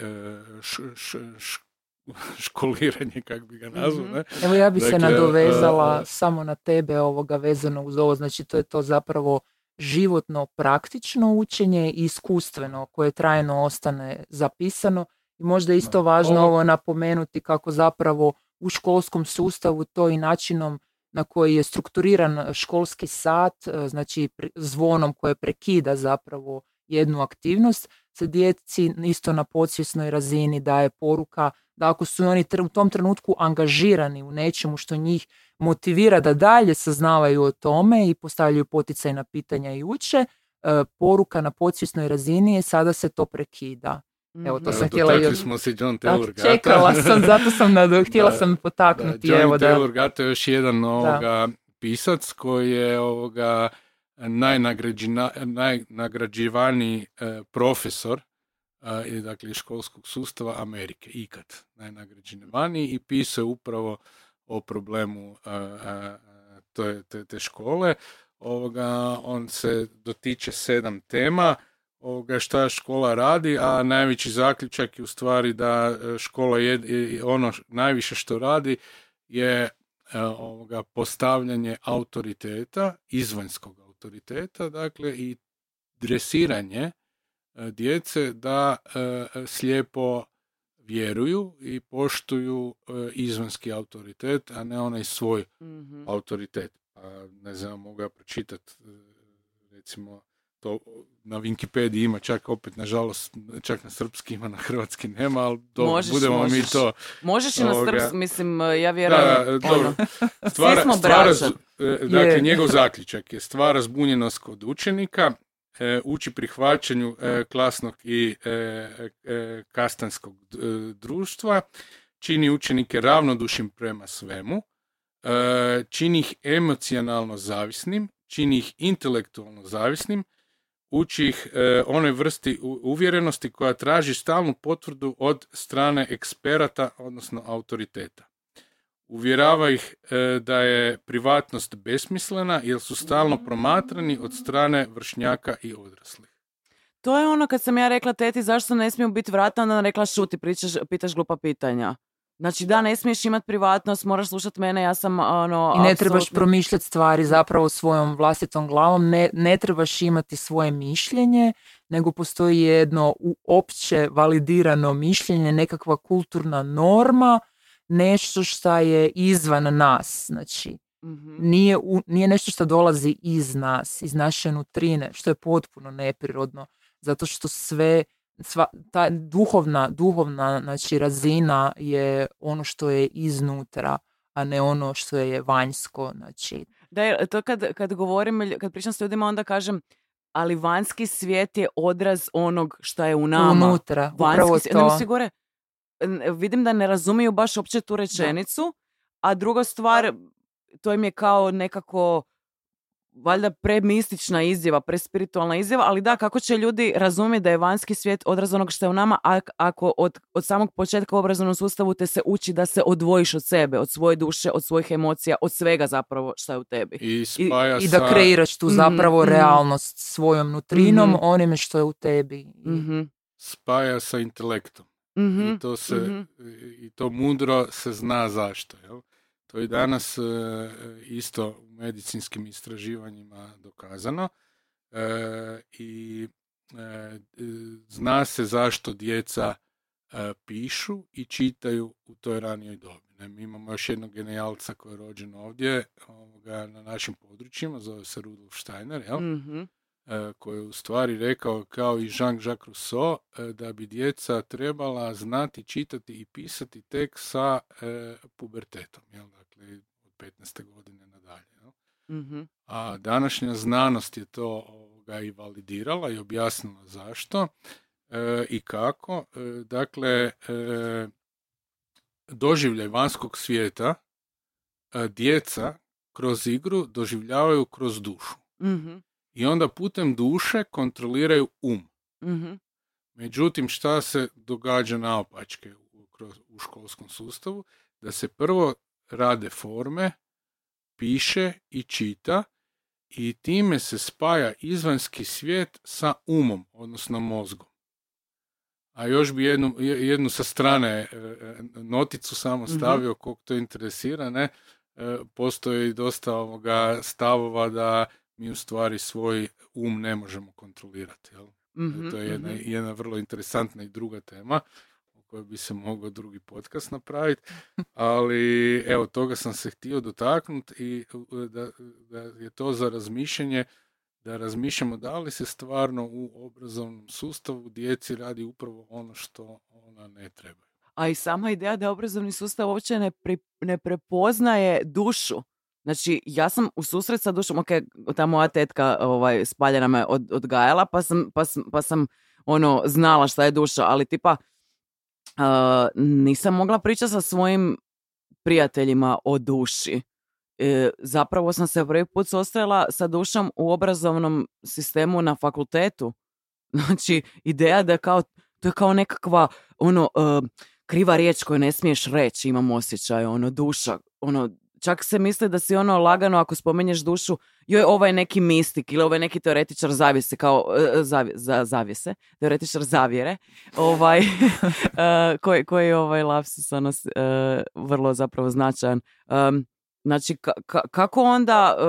š- š- š- *laughs* školiranje, kako bi ga nazvao, Mhm. ne? Evo ja bi se Dakle, nadovezala e, samo na tebe ovoga vezano uz ovo, znači to je to zapravo životno praktično učenje i iskustveno koje trajno ostane zapisano i možda je isto važno ovo- napomenuti kako zapravo u školskom sustavu to i načinom na koji je strukturiran školski sat, e, znači zvonom koje prekida zapravo jednu aktivnost, se djeci isto na podsvjesnoj razini daje poruka da ako su oni u tom trenutku angažirani u nečemu što njih motivira da dalje saznavaju o tome i postavljaju poticajna pitanja i uče, e, poruka na podsvjesnoj razini je sada se to prekida. Evo, to Mhm. sam Evo, htjela dotakli još- smo se John Da, Taylor Gata. čekala sam, zato sam nado, *laughs* htjela Da, sam potaknuti. Da, Johnny evo, da. Taylor Gata je još jedan ovoga pisac koji je ovoga najnagrađivaniji e, profesor e, i dakle iz školskog sustava Amerike ikad najnagrađivaniji i pisao je upravo o problemu e, e, te, te, te škole. Ovoga, on se dotiče sedam tema ovoga šta škola radi, a najveći zaključak je u stvari da e, škola je, je ono najviše što radi je e, ovoga postavljanje autoriteta, izvanjskog autoriteta, dakle i dresiranje e, djece da e, slijepo vjeruju i poštuju e, izvanjski autoritet, a ne onaj svoj Mhm. autoritet. Pa, ne znam, mogu ja pročitati recimo to na Wikipediji ima čak opet nažalost čak na srpski ima na hrvatski nema ali Možeš, budemo mi možeš. to Možeš i na srpskom, mislim, e, ja vjerujem. da, dobro. ono, Stvara, smo z- e, dakle, Je. njegov zaključak je stvara zbunjenost kod učenika, e, uči prihvaćanju e, klasnog i e, e, kastanskog e, društva, čini učenike ravnodušnim prema svemu, e, čini ih emocionalno zavisnim, čini ih intelektualno zavisnim, uči ih e, onoj vrsti uvjerenosti koja traži stalnu potvrdu od strane eksperata, odnosno autoriteta. Uvjerava ih e, da je privatnost besmislena jer su stalno promatrani od strane vršnjaka i odraslih. To je ono kad sam ja rekla teti zašto ne smiju biti vrata, onda rekla šuti, pričaš, pitaš glupa pitanja. Znači da, ne smiješ imati privatnost, moraš slušati mene, ja sam ono... I ne trebaš apsolutno- promišljati stvari zapravo svojom vlastitom glavom, ne, ne trebaš imati svoje mišljenje, nego postoji jedno u- opće validirano mišljenje, nekakva kulturna norma, nešto što je izvan nas. Znači, Mhm. nije, u- nije nešto što dolazi iz nas, iz naše nutrine, što je potpuno neprirodno, zato što sve, sva, ta duhovna, duhovna znači, razina je ono što je iznutra, a ne ono što je vanjsko, znači, Da, to kad, kad govorim, kad pričam s ljudima, onda kažem, ali vanjski svijet je odraz onog šta je u nama. unutra, upravo vanjski svijet. Ne, to. mislim, gore, n- vidim da ne razumiju baš uopće tu rečenicu, a druga stvar, to im je kao nekako valjda premistična izjava, prespiritualna izjava, ali da, kako će ljudi razumjeti da je vanjski svijet odraz onog što je u nama, ak- ako od, od samog početka u obrazovnom sustavu te se uči da se odvojiš od sebe, od svoje duše, od svojih emocija, od svega zapravo što je u tebi. I spaja I sa... da kreiraš tu Mhm, zapravo mhm. realnost svojom nutrinom, Mhm. onime što je u tebi. I- Mhm, spaja sa intelektom. Mhm, I to se mhm. i to mudro se zna zašto. Jel? To je danas e, isto u medicinskim istraživanjima dokazano. E, I e, e, zna se zašto djeca e, pišu i čitaju u toj ranijoj dobi. Ne, mi imamo još jednog genijalca koji je rođen ovdje ovoga, na našim područjima, zove se Rudolf Steiner, jel? Mhm. E, koji je u stvari rekao kao i Jean-Jacques Rousseau e, da bi djeca trebala znati čitati i pisati tek sa e, pubertetom, jel? dakle od 15. godine nadalje. Jel? Mhm. A današnja znanost je to ovoga, i validirala i objasnila zašto e, i kako. E, dakle, e, doživljaj vanjskog svijeta djeca kroz igru doživljavaju kroz dušu. Mhm. I onda putem duše kontroliraju um. Mhm. Međutim, šta se događa naopačke u, u školskom sustavu? Da se prvo rade forme, piše i čita i time se spaja izvanjski svijet sa umom, odnosno mozgom. A još bi jednu, je- jednu sa strane e, e, noticu samo Mhm. stavio kog to interesira, ne? E, Postoji dosta ovoga stavova da mi u stvari svoj um ne možemo kontrolirati. Jel? Mhm, To je jedna, mhm. jedna vrlo interesantna i druga tema o kojoj bi se mogao drugi podcast napraviti. Ali *laughs* evo, toga sam se htio dotaknuti i da, da je to za razmišljanje da razmišljamo da li se stvarno u obrazovnom sustavu djeci radi upravo ono što ona ne treba. A i sama ideja da obrazovni sustav uopće ne, pri- ne prepoznaje dušu. Znači, ja sam u susret sa dušom, ok, ta moja tetka ovaj, spaljena me od, odgajala, pa sam, pa, sam, pa sam ono, znala šta je duša, ali tipa, uh, nisam mogla pričati sa svojim prijateljima o duši. E, zapravo sam se prvi put susrela sa dušom u obrazovnom sistemu na fakultetu. *laughs* Znači, ideja da je kao, to je kao nekakva, ono, e, kriva riječ koju ne smiješ reći, imam osjećaj, ono, duša, ono, čak se misli da si ono lagano ako spomenješ dušu, joj, ovo je neki mistik ili ovo je neki teoretičar zavise, kao e, zavi- za, zavjese, teoretičar zavjere, ovaj, *laughs* *laughs* e, koji, koji je ovaj lapsus ono, s- e, vrlo zapravo značajan. Um, Znači, ka- ka- kako onda, e,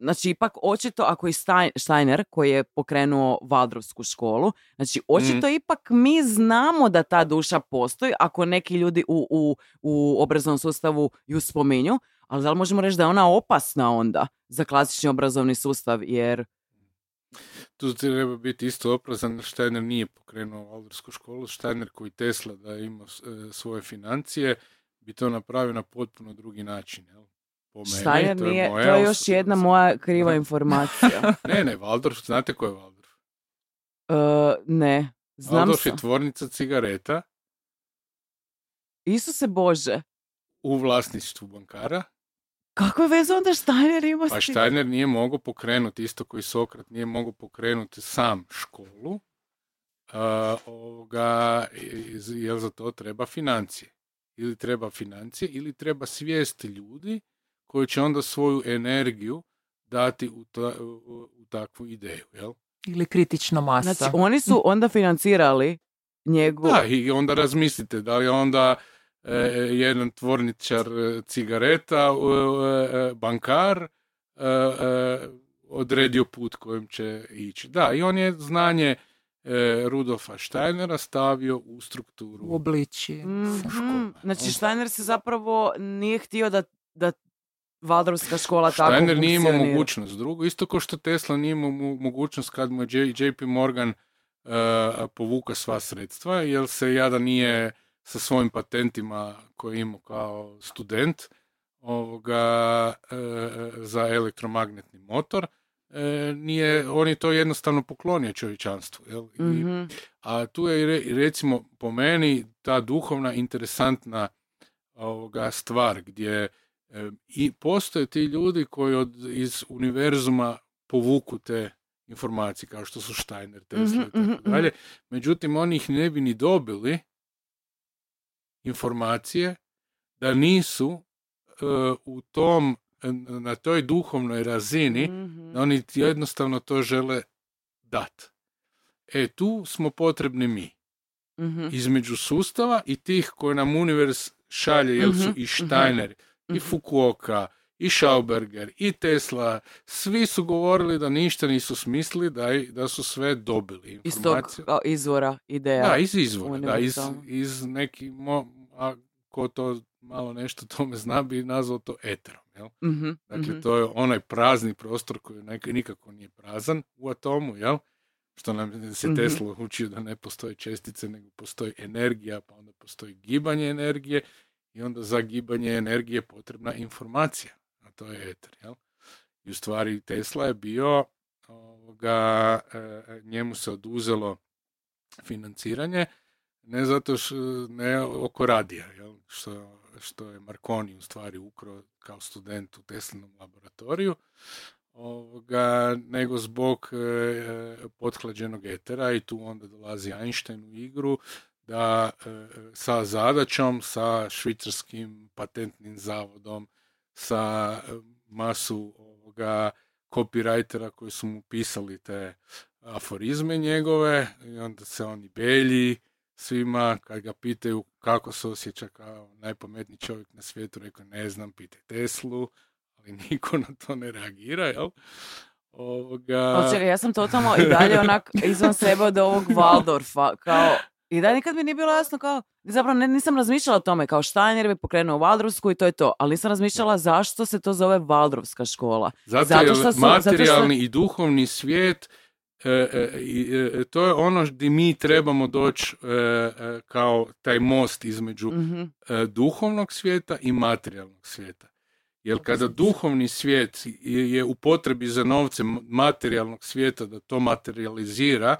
znači, ipak očito ako i Stein- Steiner koji je pokrenuo Valdrovsku školu, znači, očito ipak mi znamo da ta duša postoji ako neki ljudi u, u, u obrazovnom sustavu ju spominju, ali da li možemo reći da je ona opasna onda za klasični obrazovni sustav, jer... Tu treba biti isto oprezan, da Steiner nije pokrenuo Valdorsku školu. Steiner koji Tesla da je imao e, svoje financije, bi to napravio na potpuno drugi način. Jel? Po meni, Steiner to nije, moja to je još jedna moja kriva informacija. *laughs* Ne, ne, Waldorf, znate ko je Waldorf? E, ne, znam Waldorf sam. je tvornica cigareta Isuse Bože, u vlasništvu bankara, kakve veze onda Steiner ima s pa? Steiner nije mogao pokrenuti, isto koji Sokrat nije mogao pokrenuti sam školu, a, ovoga, jer za to treba financije. Ili treba financije, ili treba svijest ljudi koji će onda svoju energiju dati u, ta- u, u takvu ideju. Jel? Ili kritična masa. Znači, oni su onda financirali njegu... Da, i onda razmislite da li je onda jedan tvorničar e, cigareta, e, e, bankar, e, e, odredio put kojim će ići. Da, i on je znanje e, Rudolfa Steinera stavio u strukturu. u obliči. Mhm. škola, Znači? Steiner se zapravo nije htio da, da Valdorfska škola tako Steiner nije imao mogućnost. Drugo, isto kao što Tesla nije imao mogućnost kad mu je J- JP Morgan e, povuka sva sredstva, jer se jada nije sa svojim patentima koje je imao kao student ovoga, e, za elektromagnetni motor, e, nije, on je to jednostavno poklonio čovječanstvu. Jel? I- Mhm. a tu je re- recimo po meni ta duhovna interesantna ovoga stvar gdje e, i postoje ti ljudi koji od, iz univerzuma povuku te informacije kao što su Steiner, Tesla Mhm, i mhm, tako dalje. Međutim, oni ih ne bi ni dobili informacije da nisu e, u tom na toj duhovnoj razini Mhm. da oni jednostavno to žele dat. E, tu smo potrebni mi. Mhm. Između sustava i tih koje nam univers šalje, jer su Mhm, i Steiner, i mhm. Fukuoka, i Schauberger, i Tesla, svi su govorili da ništa nisu smislili, da, da su sve dobili Iz tog informacije. izvora, ideja. Da, iz izvora, da, iz, iz neki, mo, a ko to malo nešto tome zna, bi nazvao to eterom, jel? Mhm, Dakle, mhm. to je onaj prazni prostor koji nek- nikako nije prazan u atomu, jel? Što nam se Mhm. Tesla učio da ne postoje čestice, nego postoji energija, pa onda postoji gibanje energije i onda za gibanje energije potrebna informacija, to je eter, jel? I u stvari Tesla je bio, ovoga, e, njemu se oduzelo financiranje, ne zato što, ne oko radija, jel? Što, što je Marconi u stvari ukrao kao student u Teslinom laboratoriju, ovoga, nego zbog e, e, pothlađenog etera i tu onda dolazi Einstein u igru da e, sa zadaćom, sa švicarskim patentnim zavodom, sa e, masu ovoga copywritera koji su mu pisali te aforizme njegove i onda se oni belji svima kad ga pitaju kako se osjeća kao najpametniji čovjek na svijetu, rekao ne znam, pitaj Teslu, ali *laughs* niko na to ne reagira, jel? Ovoga... Čekaj, ja sam totalno i dalje onak izvan sebe od ovog Waldorfa, kao, i dalje nikad mi nije bilo jasno kao, zapravo ne, nisam razmišljala o tome, kao Steiner bi pokrenuo Waldorfsku i to je to, ali nisam razmišljala zašto se to zove Waldorfska škola. Zato, Zato što su- zato što- materijalni i duhovni svijet e, e, i, e, to je ono gdje mi trebamo doći e, e, kao taj most između Mhm. e, duhovnog svijeta i materijalnog svijeta. Jer kada duhovni svijet je je u potrebi za novcem materijalnog svijeta da to materializira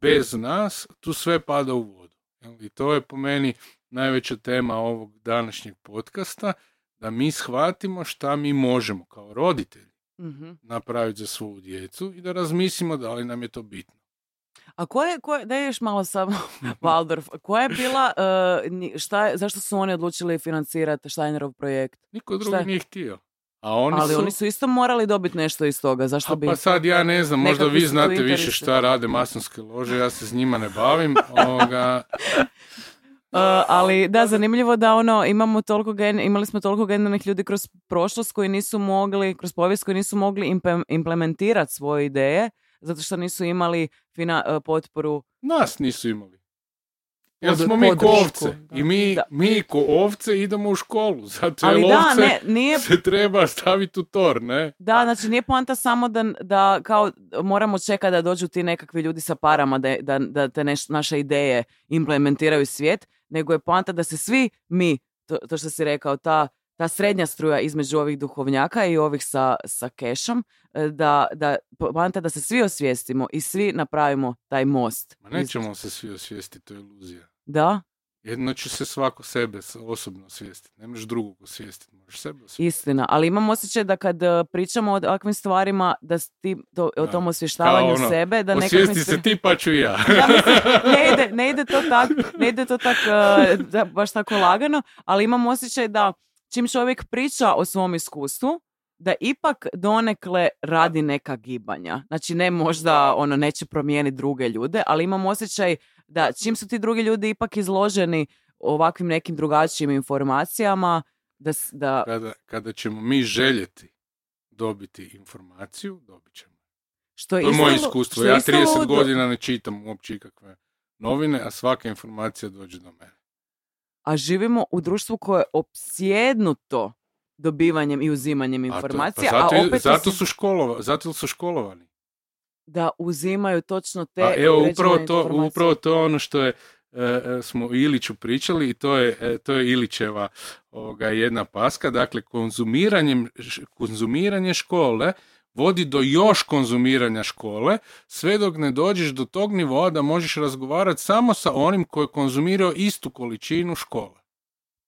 bez nas, tu sve pada u vodu. I to je po meni najveća tema ovog današnjeg podcasta, da mi shvatimo šta mi možemo kao roditelji Mhm. napraviti za svoju djecu i da razmislimo da li nam je to bitno. A ko je, ko je, daj još malo samo, *laughs* Waldorf, koja je bila, uh, šta je, zašto su oni odlučili financirati Steinerov projekt? Niko Šta drugi je? nije htio. A oni Ali su... oni su isto morali dobiti nešto iz toga, zašto A bi... pa sad ja ne znam, možda vi znate više šta rade masonske lože, ja se s njima ne bavim. *laughs* Ovoga, Uh, ali da, zanimljivo da ono, imamo toliko gen, imali smo toliko genijalnih ljudi kroz prošlost koji nisu mogli, kroz povijest koji nisu mogli impe- implementirati svoje ideje, zato što nisu imali fina, uh, potporu. nas nisu imali. Jer smo mi ko ovce. I mi, Da. mi ko ovce idemo u školu. Zato Ali jer da, ovce ne, nije, se treba staviti u tor, ne? da, znači nije poanta samo da, da kao moramo čekati da dođu ti nekakvi ljudi sa parama da, da, da te neš- naše ideje implementiraju svijet, nego je poanta da se svi mi, to, to što si rekao, ta, ta srednja struja između ovih duhovnjaka i ovih sa, sa kešom, e, da, da poanta da se svi osvijestimo i svi napravimo taj most. Ma nećemo se svi osvijestiti, to je iluzija. Da, Jedno će se svako sebe osobno osvijestiti. Ne možeš drugog osvijestiti, možeš sebe osvijestiti. istina. Ali imam osjećaj da kad e, pričamo o ovakvim stvarima, da ti, to, o tom osvještavanju ono, sebe, da nekakvim Osvijesti se ti pa ću ja. Ja mislim, *laughs* ne ide, ne ide to tak, ne ide to tak, uh, da, baš tako lagano, ali imam osjećaj da čim čovjek priča o svom iskustvu, da ipak donekle radi neka gibanja. Znači ne možda ono neće promijeniti druge ljude, ali imam osjećaj da čim su ti drugi ljudi ipak izloženi ovakvim nekim drugačijim informacijama, da, da kada, kada ćemo mi željeti dobiti informaciju, dobit ćemo. što je, To je moje iskustvo. Ja isto 30 ludo. godina ne čitam uopće ikakve novine, a svaka informacija dođe do mene. A živimo u društvu koje je opsjednuto dobivanjem i uzimanjem A to- informacija, pa zato, a opet zato su školova, zato su školovani. da uzimaju točno te A evo određene upravo to, informacije. upravo to ono što je e, e, smo Iliću pričali i to je, e, to je Ilićeva ovoga, jedna paska. Dakle, konzumiranjem, š- konzumiranje škole vodi do još konzumiranja škole, sve dok ne dođeš do tog nivoa da možeš razgovarati samo sa onim koji je konzumirao istu količinu škole.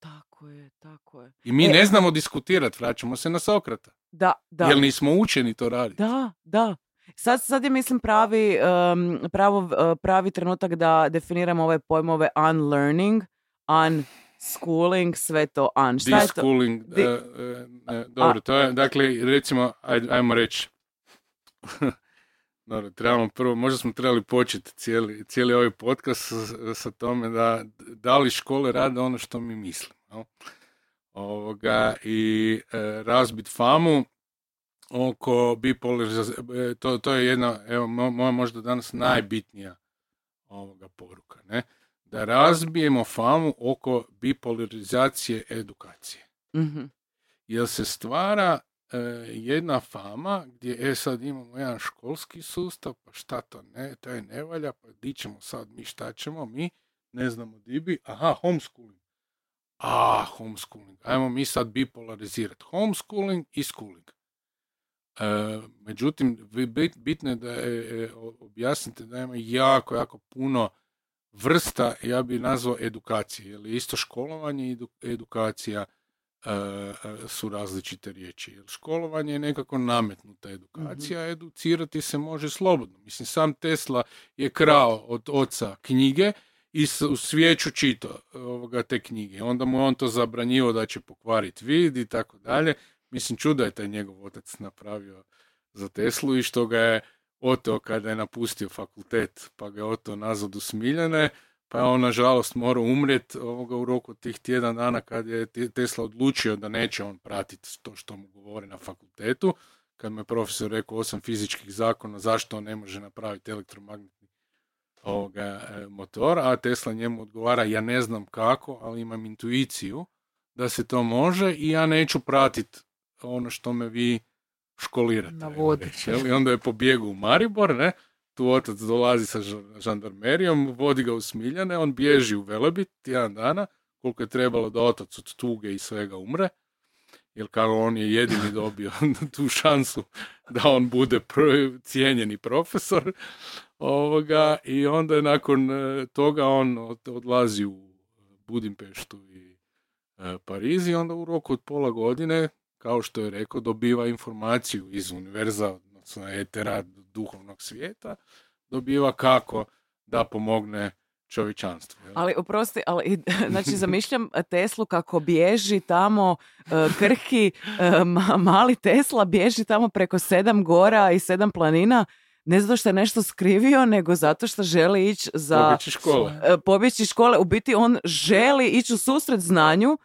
Tako je, tako je. I mi E. ne znamo diskutirati, vraćamo se na Sokrata. Da, da. Jer nismo učeni to raditi. Da, da. Sad, sad je, mislim, pravi, um, pravo, pravi trenutak da definiramo ove pojmove unlearning, unschooling, sve to un. Šta je to? Deschooling, Di- e, e, e, dobro, to je, dakle, recimo, aj, ajmo reći, *laughs* dobro, trebamo prvo, možda smo trebali početi cijeli, cijeli ovaj podcast sa, sa tome da, da li škole rade ono što mi mislimo, jel? Ovoga, i e, razbit famu oko bipolarizacije, to, to je jedna, evo, mo- moja možda danas najbitnija ovoga poruka, ne? Da razbijemo famu oko bipolarizacije edukacije. Mhm. Jer se stvara e, jedna fama gdje e sad imamo jedan školski sustav, pa šta to ne, to je ne valja, pa di ćemo sad mi, šta ćemo mi, ne znamo di bi, aha, homeschooling. A, homeschooling, ajmo mi sad bipolarizirati homeschooling i schooling. E, međutim, bitno je da e, e, objasnite da ima jako, jako puno vrsta, ja bi nazvao edukacije, jer je isto školovanje i edu- edukacija e, e, su različite riječi. Jer školovanje je nekako nametnuta edukacija, a educirati se može slobodno. Mislim, sam Tesla je krao od oca knjige i u svijeću čitao ovoga, te knjige. Onda mu je on to zabranjivo da će pokvariti vid i tako dalje. Mislim, čuda je taj njegov otac napravio za Teslu i što ga je oteo kada je napustio fakultet, pa ga je oteo nazad u Smiljane, pa je on nažalost morao umrijeti ovoga u roku tih tjedan dana kad je Te- Tesla odlučio da neće on pratiti to što mu govori na fakultetu, kad mu je profesor rekao osam fizičkih zakona zašto on ne može napraviti elektromagnetni ovoga, e, motor, a Tesla njemu odgovara ja ne znam kako, ali imam intuiciju da se to može i ja neću pratiti ono što me vi Navodite. reći, jel? I onda je pobjegao u Maribor, ne? Tu otac dolazi sa ža- žandarmerijom, vodi ga u Smiljane, on bježi u Velebit tjedan dana, koliko je trebalo da otac od tuge i svega umre. jer kao on je jedini dobio *laughs* tu šansu da on bude prvi cijenjeni profesor. Ovoga, I onda je nakon e, toga on od- odlazi u Budimpeštu i e, Pariz i onda u roku od pola godine, kao što je rekao, dobiva informaciju iz univerza, odnosno etera duhovnog svijeta, dobiva kako da pomogne čovječanstvu. jel? Ali, oprosti, ali, *laughs* znači, *laughs* zamišljam Teslu kako bježi tamo, e, krhki, e, ma- mali Tesla bježi tamo preko sedam gora i sedam planina, ne zato što je nešto skrivio, nego zato što želi ići za... Pobjeći škole. e, pobjeći škole. U biti on želi ići u susret znanju,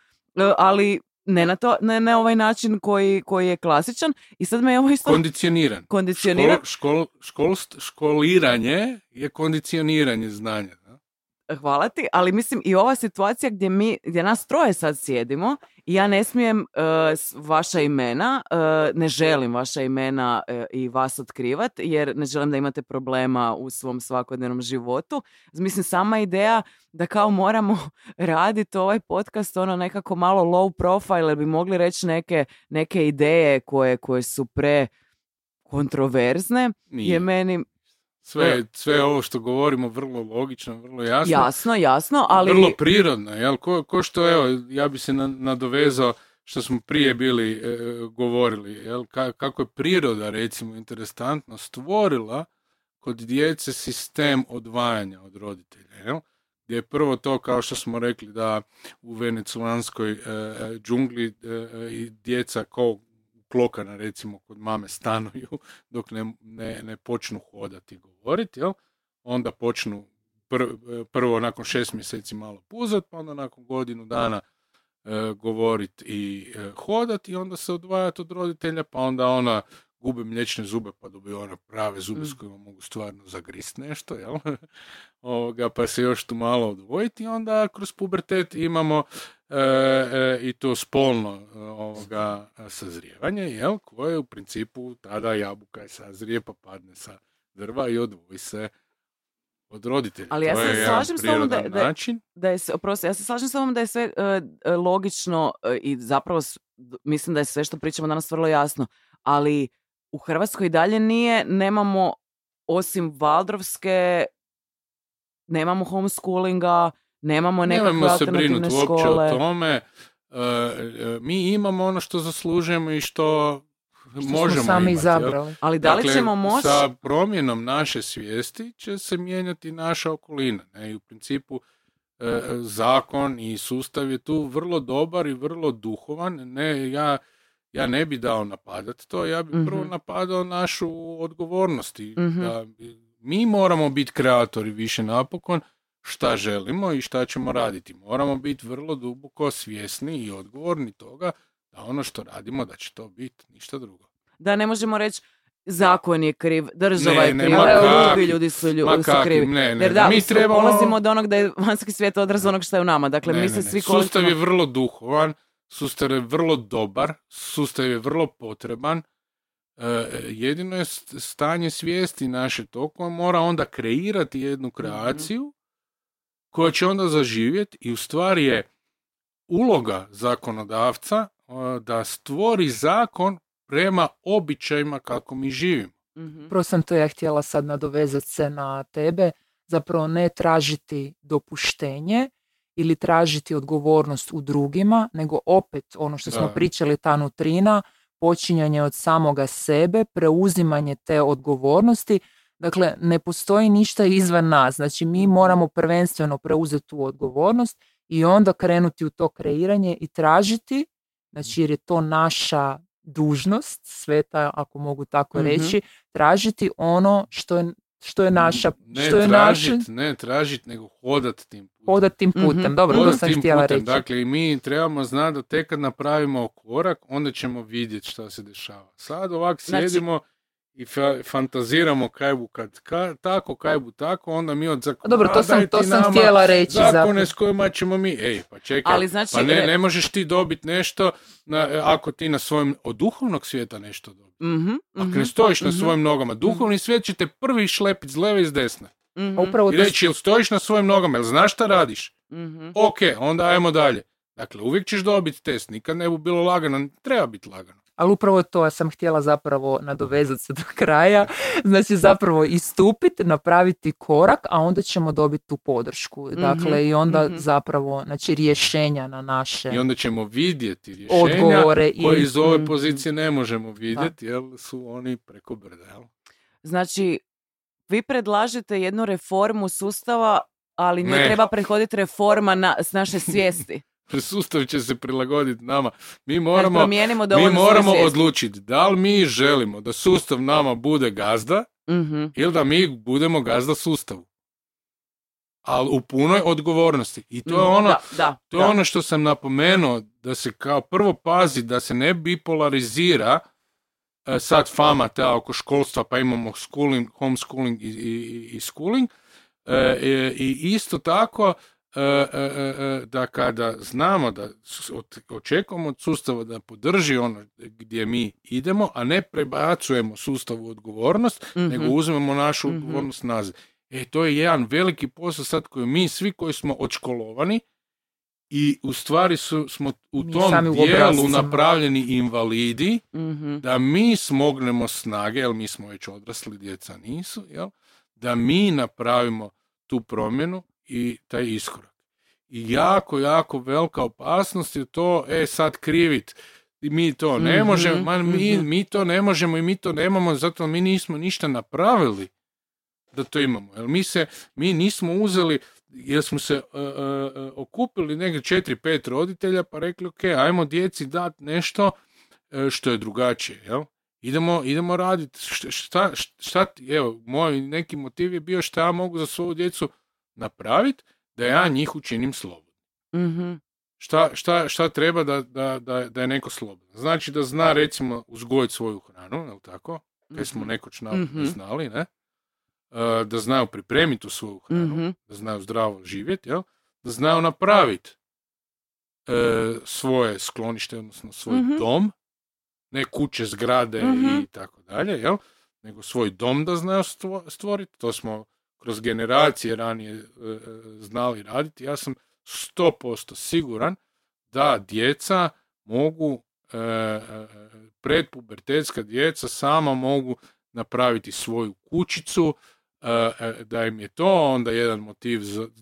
ali ne na, to, ne na ovaj način koji, koji je klasičan. I sad me ovo isto Kondicioniran. kondicionira. Škol, škol, školst- školiranje je kondicioniranje znanja. da? Hvala ti, ali mislim i ova situacija gdje mi, gdje nas troje sad sjedimo i ja ne smijem s- vaša imena, e, ne želim vaša imena e, i vas otkrivat jer ne želim da imate problema u svom svakodnevnom životu. Mislim, sama ideja da kao moramo *laughs* raditi ovaj podcast ono nekako malo low profile jer bi mogli reći neke, neke ideje koje, koje su pre kontroverzne Nije. je meni Sve, sve ovo što govorimo vrlo logično, vrlo jasno. jasno, jasno, ali... Vrlo prirodno, jel? Ko, ko što, evo, ja bi se na- nadovezao što smo prije bili e, govorili, jel? Ka- kako je priroda, recimo, interesantno stvorila kod djece sistem odvajanja od roditelja, jel? Gdje je prvo to, kao što smo rekli, da u veneculanskoj e, e, džungli e, e, djeca kao klokana, recimo, kod mame stanuju *laughs* dok ne, ne, ne počnu hodati i govoriti, jel? Onda počnu pr- prvo nakon šest mjeseci malo puzat, pa onda nakon godinu dana e, govorit i e, hodat i onda se odvajati od roditelja, pa onda ona gube mliječne zube pa dobije one prave zube s Mm. kojima mogu stvarno zagrist nešto, jel? *laughs* Ovoga, pa se još tu malo odvojiti onda kroz pubertet imamo e, e, i to spolno e, ovoga sazrijevanje, jel? Koje u principu tada jabuka je sazrije pa padne sa drva i odvoji se od roditelja. Ali ja se slažem s tobom da- da- da je oprosti, ja se slažem s vama da je sve e, logično e, i zapravo s- mislim da je sve što pričamo danas vrlo jasno, ali u Hrvatskoj i dalje nije, nemamo osim Valdrovske, nemamo homeschoolinga, nemamo nekakve Nemojmo se brinuti uopće škole. o tome. E, mi imamo ono što zaslužujemo i što, Što možemo smo sami imati, jel? izabrali. Ali da li Dakle, ćemo moći... sa promjenom naše svijesti će se mijenjati naša okolina. Ne? I u principu e, zakon i sustav je tu vrlo dobar i vrlo duhovan. Ne, ja, ja ne bi dao napadat to, ja bi prvo Mhm. napadao našu odgovornost. i Mhm. da mi moramo biti kreatori više napokon šta želimo i šta ćemo raditi. Moramo biti vrlo duboko svjesni i odgovorni toga da ono što radimo da će to biti ništa drugo. Da ne možemo reći zakon je kriv, država Ne, je kriva, kakvi- ljudi su, lju- ma su krivi. ne, ne, Jer da, mi trebamo- polazimo od onog da je vanjski svijet odraz onog što je u nama. Dakle, Ne, mi se ne. svi Sustav je vrlo duhovan, sustav je vrlo dobar, sustav je vrlo potreban. E, jedino je st- stanje svijesti naše to koje mora onda kreirati jednu kreaciju koja će onda zaživjeti i u stvari je uloga zakonodavca e, da stvori zakon prema običajima kako mi živimo. Mhm. Prvo sam to ja htjela sad nadovezati se na tebe, zapravo ne tražiti dopuštenje ili tražiti odgovornost u drugima, nego opet ono što smo Da. pričali, ta nutrina, počinjanje od samoga sebe, preuzimanje te odgovornosti. Dakle, ne postoji ništa izvan nas. Znači, mi moramo prvenstveno preuzeti tu odgovornost i onda krenuti u to kreiranje i tražiti, znači jer je to naša dužnost, sveta, ako mogu tako Mhm. reći, tražiti ono što je, što je naša, Ne što je tražit, ne tražit, nego hodat tim putem. hodat tim putem. Mhm. Dobro, to Hodat sam tim htjela putem. reći. Dakle, i mi trebamo znati da tek kad napravimo korak, onda ćemo vidjeti šta se dešava. Sad ovak Znači- sjedimo i fa- fantaziramo kaj bu kad ka- tako, kaj bu tako, onda mi od zakona, Dobro, to "A, sam, to sam htjela reći zakone zapravo. s kojima ćemo mi, ej, pa čekaj, Ali znači, pa ne, e- ne možeš ti dobiti nešto na, ako ti na svojem, od duhovnog svijeta nešto dobiti. Mhm, Ako mhm, ne stojiš na mhm, svojim nogama, duhovni svijet će te prvi šlepit s leve i s desne. mhm, upravo I to reći, jel stojiš na svojim nogama, jel znaš šta radiš? mhm. Ok, onda ajmo dalje. Dakle, uvijek ćeš dobiti test, nikad ne bi bilo lagano, treba biti lagano. Ali upravo to ja sam htjela zapravo nadovezati se do kraja. Znači zapravo istupiti, napraviti korak, a onda ćemo dobiti tu podršku. Dakle i onda mhm. zapravo znači rješenja na naše I onda ćemo vidjeti rješenja odgovore. i- koje iz ove Mhm. pozicije ne možemo vidjeti, jer su oni preko brda. Jel? Znači, vi predlažete jednu reformu sustava, ali njoj Ne. treba prehoditi reforma na, s naše svijesti. *laughs* *laughs* Sustav će se prilagoditi nama. Mi moramo, mi moramo odlučiti da li mi želimo da sustav nama bude gazda Mhm. ili da mi budemo gazda sustavu. Ali u punoj odgovornosti. I to je ono, Da, da, to je da. ono što sam napomenuo, da se kao prvo pazi da se ne bipolarizira e, sad fama ta oko školstva, pa imamo schooling, homeschooling i, i, i schooling. E, e, I isto tako da kada znamo da očekujemo od sustava da podrži ono gdje mi idemo, a ne prebacujemo sustavu odgovornost, Mhm. nego uzmemo našu Mhm. odgovornost nazad. E, to je jedan veliki posao sad koji mi svi koji smo odškolovani i u stvari su, smo u Mi tom dijelu napravljeni invalidi, Mhm. da mi smognemo snage, jer mi smo već odrasli, djeca nisu, jel? da mi napravimo tu promjenu i taj iskorak. I jako, jako velika opasnost je to, e sad krivit, mi to ne Mhm, možemo, mi, mhm. mi to ne možemo i mi to nemamo, zato mi nismo ništa napravili da to imamo. Jer mi se, mi nismo uzeli, jer smo se e, e, okupili negdje četiri, pet roditelja pa rekli, ok, ajmo djeci dati nešto e, što je drugačije, jel? Idemo, idemo raditi, šta, šta, šta, evo, moj neki motiv je bio šta ja mogu za svoju djecu napraviti da ja njih učinim slobodno. Mhm. Šta, šta, šta treba da, da, da, da je neko slobodan? Znači da zna recimo uzgojiti svoju hranu, jel tako? Kaj smo nekoć na, Mhm. znali, ne? E, da znaju pripremiti tu svoju hranu, Mhm. da znaju zdravo živjeti, jel? Da znaju napraviti e, svoje sklonište, odnosno svoj Mhm. dom, ne kuće, zgrade Mhm. i tako dalje, jel? Nego svoj dom da znaju stvo- stvoriti. To smo kroz generacije ranije e, e, znali raditi. Ja sam 100% siguran da djeca mogu, e, predpubertetska djeca sama mogu napraviti svoju kućicu, da im je to onda jedan motiv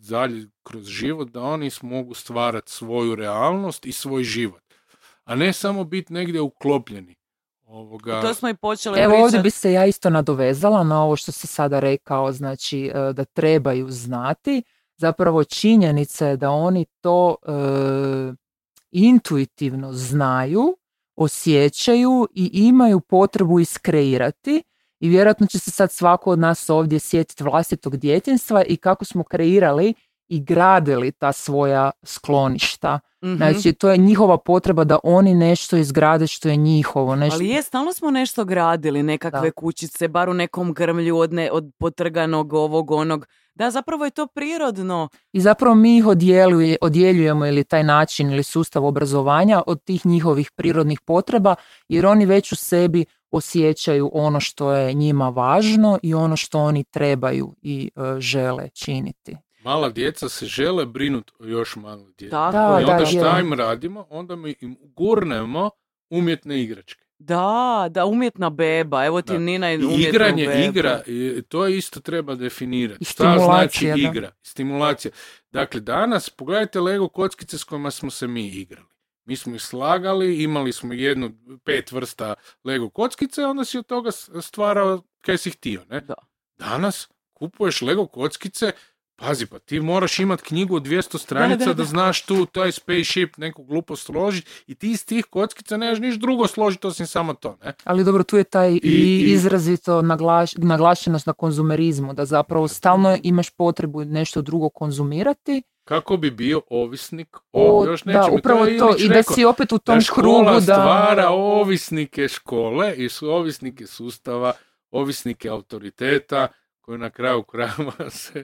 dalje kroz život, da oni mogu stvarati svoju realnost i svoj život. A ne samo biti negdje uklopljeni. Ovoga, To smo i počeli Evo ovdje bi se ja isto nadovezala na ovo što si sada rekao, znači e, da trebaju znati. Zapravo činjenica je da oni to e, intuitivno znaju, osjećaju i imaju potrebu iskreirati i vjerojatno će se sad svako od nas ovdje sjetiti vlastitog djetinstva i kako smo kreirali i gradili ta svoja skloništa. Mhm. Znači, to je njihova potreba da oni nešto izgrade što je njihovo. Nešto... Ali je, stalno smo nešto gradili, nekakve Da. kućice, bar u nekom grmlju od, ne, od potrganog ovog onog. Da, zapravo je to prirodno. I zapravo mi ih odjeljuje, odjeljujemo ili taj način ili sustav obrazovanja od tih njihovih prirodnih potreba, jer oni već u sebi osjećaju ono što je njima važno i ono što oni trebaju i e, žele činiti. Mala djeca se žele brinuti o još maloj djeci. Da, je. I onda da, šta je. im radimo? Onda mi im gurnemo umjetne igračke. Da, da, umjetna beba. Evo ti Da. Nina i igranje bebu. igra, i to isto treba definirati. Šta znači da. igra? Stimulacija. Dakle, danas pogledajte Lego kockice s kojima smo se mi igrali. Mi smo ih slagali, imali smo jednu, pet vrsta Lego kockice, onda si od toga stvarao kaj si htio, ne? Da. Danas kupuješ Lego kockice, pazi, pa ti moraš imat knjigu od 200 stranica da, da, da. znaš tu taj spaceship neku glupo složiti i ti iz tih kockica nemaš niš drugo složiti osim samo to, ne? Ali dobro, tu je taj i, i- izrazito naglaš, naglašenost na konzumerizmu, da zapravo stalno imaš potrebu nešto drugo konzumirati. kako bi bio ovisnik o, O, još da, nečemu. upravo to. Ilić I da si opet u tom da krugu da... stvara ovisnike škole i su ovisnike sustava, ovisnike autoriteta koji na kraju krajeva *laughs* se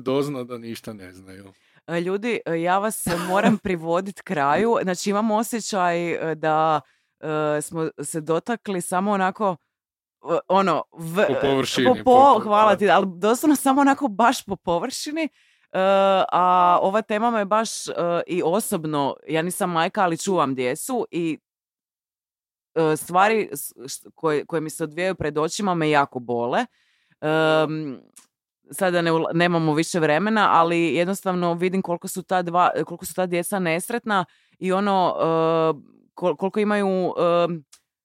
dozna da ništa ne znaju. E, Ljudi, e, ja vas moram *laughs* privoditi kraju. Znači imam osjećaj e, da smo se dotakli samo onako ono v, Po površini, po- po- hvala ti, ali doslovno samo onako baš po površini. a ova tema me baš i osobno, ja nisam majka, ali čuvam djecu i stvari koje, koje mi se odvijaju pred očima me jako bole. Sada ne, nemamo više vremena, ali jednostavno vidim koliko su ta dva, koliko su ta djeca nesretna i ono e, kol- koliko imaju em,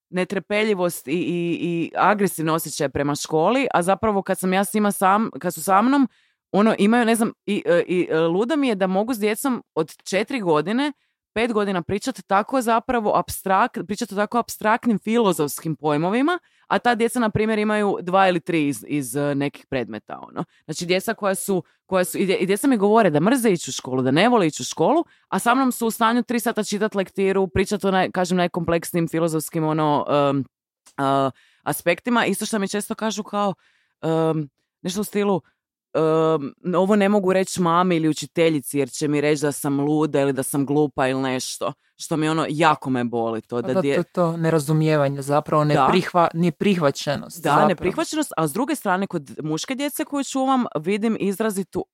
netrpeljivost i, i, i agresivne osjećaje prema školi, a zapravo kad sam ja s njima sam, kad su sa mnom, ono imaju, ne znam, i, e, i ludo mi je da mogu s djecom od četiri godine, pet godina pričati tako zapravo abstrakt, pričati tako abstraktnim filozofskim pojmovima, a ta djeca, na primjer, imaju dva ili tri iz, iz e, nekih predmeta, ono. Znači, djeca koja su, koja su, i dje- i djeca mi govore da mrze ići u školu, da ne vole ići u školu, a sa mnom su u stanju tri sata čitati lektiru, pričati o, naj, kažem, najkompleksnijim filozofskim, ono, em, a, aspektima. Isto što mi često kažu kao, em, nešto u stilu, em, ovo ne mogu reći mami ili učiteljici jer će mi reći da sam luda ili da sam glupa ili nešto. Što mi ono, jako me boli to. Da, Da, dje- to, to nerazumijevanje zapravo, Da. neprihva, neprihvaćenost. da, zapravo. neprihvaćenost, a s druge strane kod muške djece koju čuvam vidim izrazitu,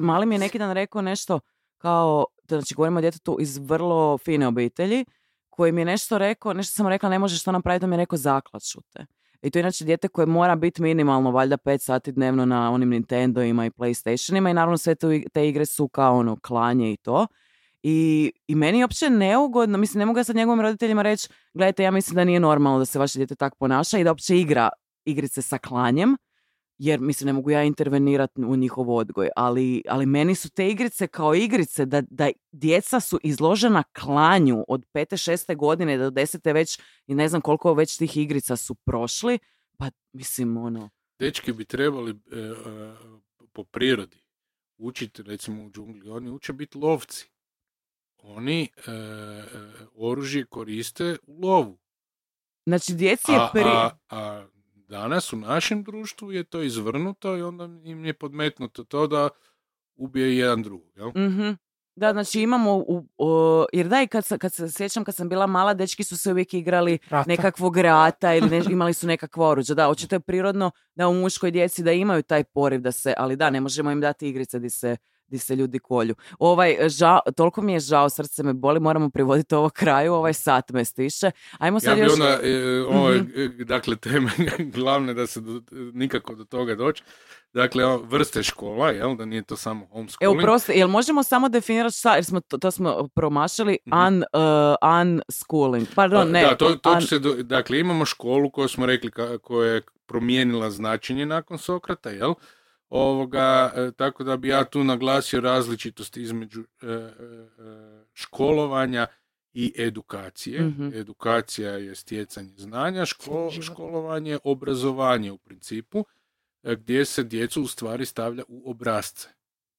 mali mi je neki dan rekao nešto kao, znači govorimo o djetetu iz vrlo fine obitelji, koji mi je nešto rekao, nešto sam rekla ne možeš to napraviti, on mi je rekao zaklaću te. I to je inače dijete koje mora biti minimalno valjda 5 sati dnevno na onim Nintendoima i Playstationima i naravno sve te igre su kao ono klanje i to. I, I meni je uopće neugodno, mislim ne mogu ja sad njegovim roditeljima reći, gledajte ja mislim da nije normalno da se vaše dijete tako ponaša i da uopće igra igrice sa klanjem, jer mislim ne mogu ja intervenirati u njihov odgoj, ali, ali meni su te igrice kao igrice da, da djeca su izložena klanju od pete, šeste godine do desete već i ne znam koliko već tih igrica su prošli, pa mislim ono, Dečki bi trebali e, e, po prirodi učiti, recimo u džungli, oni uče biti lovci. Oni e, e, oružje koriste u lovu. znači djeci je A, pri... a, a danas u našem društvu je to izvrnuto i onda im je podmetnuto to da ubije jedan drugog. Jel? Mhm. Da, znači imamo, u, o, jer da i kad, sa- kad se sjećam kad sam bila mala, dečki su se uvijek igrali Rata. nekakvog rata ili ne, *laughs* imali su nekakvo oruđe. Da, očito je prirodno da u muškoj djeci da imaju taj poriv da se, ali da, ne možemo im dati igrice di se, di se ljudi kolju. Ovaj, žao, toliko mi je žao, srce me boli, moramo privoditi ovo kraju, ovaj sat me stiše. Ajmo Ja sad bi još... onda, e, ove, Mhm. e, dakle, teme *laughs* glavne da se do- nikako do toga doći. Dakle, o, vrste škola, jel, da nije to samo E, homeschooling. uprosti, jel možemo samo definirati šta, jer smo to, to smo promašili, un, uh, unschooling, pardon, ne, Pa Da, to, to un- se do- dakle, imamo školu koju smo rekli koja je promijenila značenje nakon Sokrata, jel? Ovoga, e, tako da bi ja tu naglasio različitost između e, e, školovanja i edukacije. Mhm. Edukacija je stjecanje znanja, ško- školovanje je obrazovanje u principu, gdje se djecu u stvari stavlja u obrazce.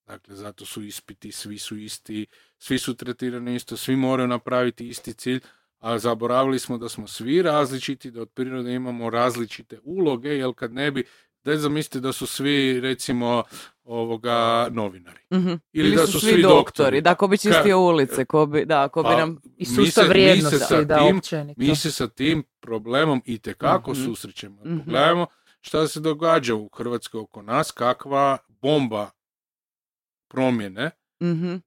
Dakle, zato su ispiti, svi su isti, svi su tretirani isto, svi moraju napraviti isti cilj, a zaboravili smo da smo svi različiti, da od prirode imamo različite uloge, jer kad ne bi, da zamislite da su svi, recimo, ovoga, novinari. Mhm. Ili da su svi doktori, doktori. da, ko bi čistio ulice, ko bi, da, ko bi Pa, nam... I sustav se- mi se vrijednosti, sa da, tim- općenito. Mi se sa tim problemom i tekako Mhm. susrećemo. Mhm. Pogledajmo šta se događa u Hrvatskoj oko nas, kakva bomba promjene Mhm. uh,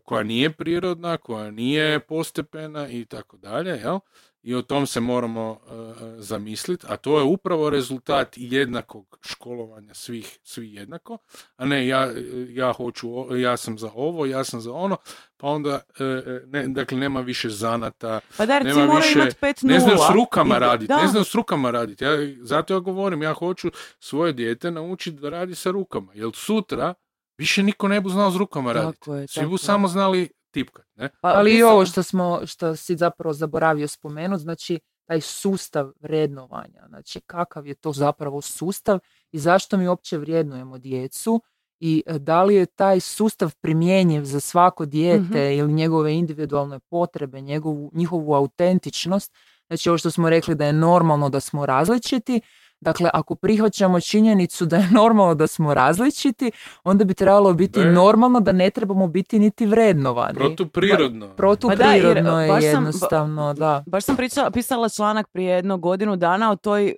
koja nije prirodna, koja nije postepena i tako dalje, jel? I o tom se moramo uh, zamisliti, a to je upravo rezultat jednakog školovanja svih, svi jednako, a ne ja, ja hoću, ja sam za ovo, ja sam za ono, pa onda, uh, ne, dakle, nema više zanata, Pa da, jer ti nema više- ne nula. s rukama raditi, ne znaju s rukama raditi. Ja, zato ja govorim, ja hoću svoje dijete naučiti da radi sa rukama, jer sutra više niko ne bu znao s rukama raditi. Svi bu samo znali tipkat, ne? Pa, Ali i ovo što smo, što si zapravo zaboravio spomenuti, znači taj sustav vrednovanja, znači kakav je to zapravo sustav i zašto mi uopće vrednujemo djecu i e, da li je taj sustav primjenjiv za svako dijete Mhm. ili njegove individualne potrebe, njegovu, njihovu autentičnost, znači ovo što smo rekli da je normalno da smo različiti, Dakle, ako prihvaćamo činjenicu da je normalno da smo različiti, onda bi trebalo biti Da je. normalno da ne trebamo biti niti vrednovani. Protuprirodno. Protuprirodno Pa da, jer, je ba- jednostavno, da. Baš sam pričala, pisala članak prije jedno godinu dana o toj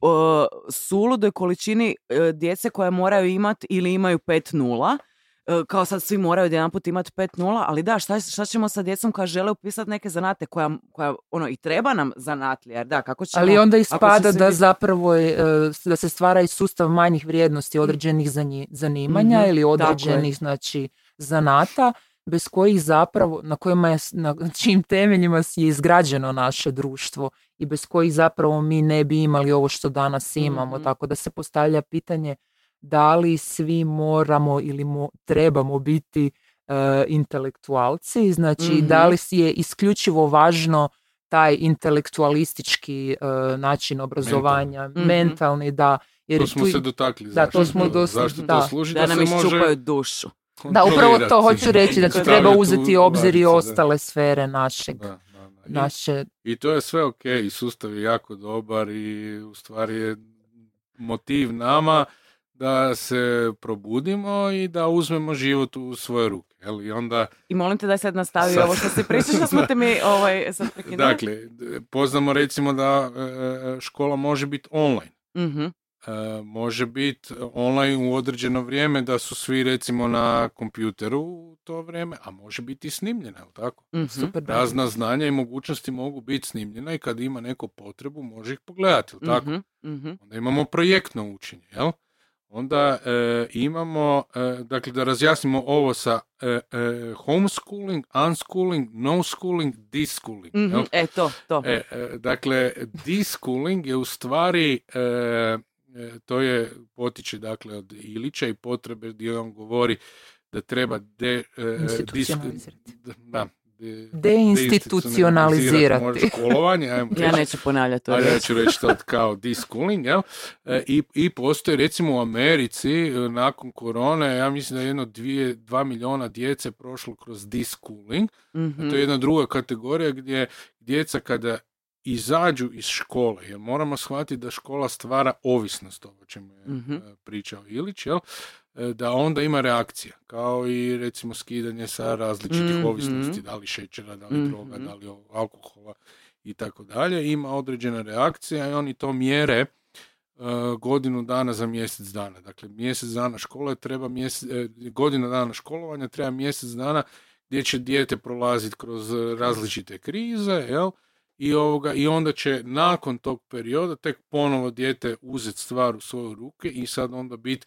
o, suludoj količini e, djece koje moraju imati ili imaju 5 nula. E, kao sad svi moraju jedanput imati 5-0, ali da, šta, šta ćemo sa djecom koja žele upisati neke zanate koja, koja ono, i treba nam zanatlija, jer da, kako ćemo... Ali onda ispada da svi- zapravo je, e, da se stvara i sustav manjih vrijednosti određenih zani- zanimanja Mhm, ili određenih znači zanata bez kojih zapravo, na kojima je, na čijim temeljima je izgrađeno naše društvo i bez kojih zapravo mi ne bi imali ovo što danas imamo. Mhm. Tako da se postavlja pitanje da li svi moramo ili mo- trebamo biti e, intelektualci, znači da Mhm. li si je isključivo važno taj intelektualistički e, način obrazovanja, Mhm. mentalni, da. Jer To smo tu se dotakli. Da, to zašto smo dos- zašto da. to služi? Da Da, nam iščupaju dušu. Da, upravo to hoću reći, da Staviti treba uzeti u obzir i ladicu, da. ostale sfere našeg, Da, da, da. I- naše I to je sve ok, i sustav je jako dobar i u stvari je motiv nama da se probudimo i da uzmemo život u svoje ruke. Jel? I onda, I molim te da sad nastavi Sad- ovo što si pričao, što smo te mi ovaj, sad *laughs* prekinuli. dakle, poznamo recimo da e, škola može biti online. Mhm, E, može biti online u određeno vrijeme da su svi recimo na kompjuteru u to vrijeme, a može biti i snimljena, jel tako? mhm. super. Razna znanja i mogućnosti mogu biti snimljena i kad ima neko potrebu može ih pogledati, jel tako? Mhm, mhm. Onda imamo projektno učenje, jel? Onda e, imamo, e, dakle da razjasnimo ovo sa e, e, homeschooling, unschooling, no schooling, deschooling. Mhm, jel? E, to, to. E, e, dakle, deschooling je u stvari, e, e, to je potiče dakle od Ilića i potrebe gdje on govori da treba de, e, da, Deinstitucionalizirati. školovanje, ajmo Ja neću ponavljati to. Ali ja ću reći to kao deschooling, jel? E, i, I postoji recimo u Americi e, nakon korone, ja mislim da je jedno dvije, dva miliona djece prošlo kroz deschooling. Mhm. To je jedna druga kategorija gdje djeca kada izađu iz škole, jer moramo shvatiti da škola stvara ovisnost, ovo čemu je Mhm. e, pričao Ilić, jel? E, da onda ima reakcija, kao i recimo skidanje sa različitih Mhm. ovisnosti, da li šećera, da li Mhm. droga, da li alkohola i tako dalje, ima određena reakcija i oni to mjere e, godinu dana za mjesec dana. Dakle, mjesec dana škole treba mjesec, e, godina dana školovanja treba mjesec dana gdje će dijete prolaziti kroz različite krize, jel? I, ovoga, I onda će nakon tog perioda tek ponovo dijete uzeti stvar u svoje ruke i sad onda biti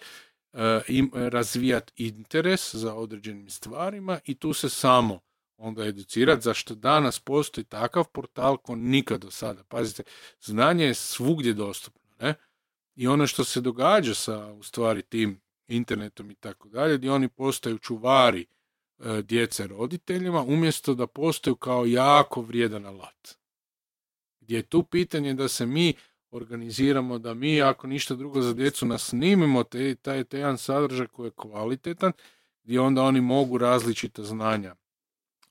im, razvijat interes za određenim stvarima i tu se samo onda educirati, zašto danas postoji takav portal ko nikad do sada. Pazite, znanje je svugdje dostupno, ne? I ono što se događa sa, u stvari, tim internetom i tako dalje, gdje oni postaju čuvari e, djece roditeljima, umjesto da postaju kao jako vrijedan alat. Gdje je tu pitanje da se mi organiziramo, da mi, ako ništa drugo za djecu, nasnimimo te, taj, jedan sadržaj koji je kvalitetan, gdje onda oni mogu različita znanja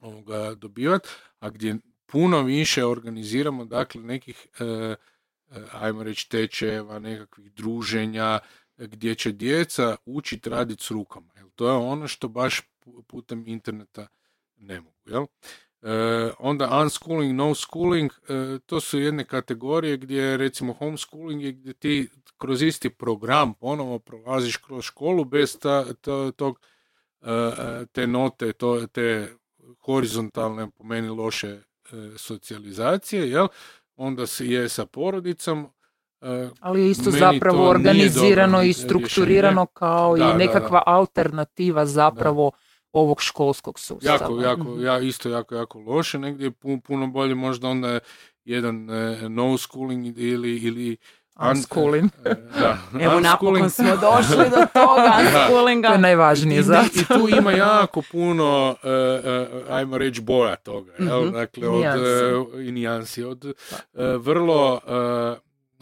ovoga dobivati, a gdje puno više organiziramo, dakle, nekih, e, e, ajmo reći, tečajeva, nekakvih druženja, gdje će djeca učiti raditi s rukama. Jel? To je ono što baš pu- putem interneta ne mogu. Jel? E, onda unschooling, no schooling, e, to su jedne kategorije gdje recimo homeschooling je gdje ti kroz isti program ponovo prolaziš kroz školu bez ta, ta- tog, e, e, te note, to, te horizontalne po meni loše e, socijalizacije, jel? Onda se je sa porodicom, e, Ali je isto Meni zapravo organizirano i rješenje. strukturirano kao Da, da, i da. nekakva alternativa zapravo ovog školskog sustava. Jako, jako, Mhm. ja, isto jako, jako loše. Negdje je pu- puno bolje možda onda jedan e, no schooling ili, ili un- Unschooling. e, da, *laughs* Evo napokon smo došli do toga *laughs* unschoolinga. To je najvažnije I, za I tu ima jako puno, e, e, ajmo reći, boja toga. Jel? Mhm. Dakle, od, Nijansi. e, i nijansi. Od e, vrlo e,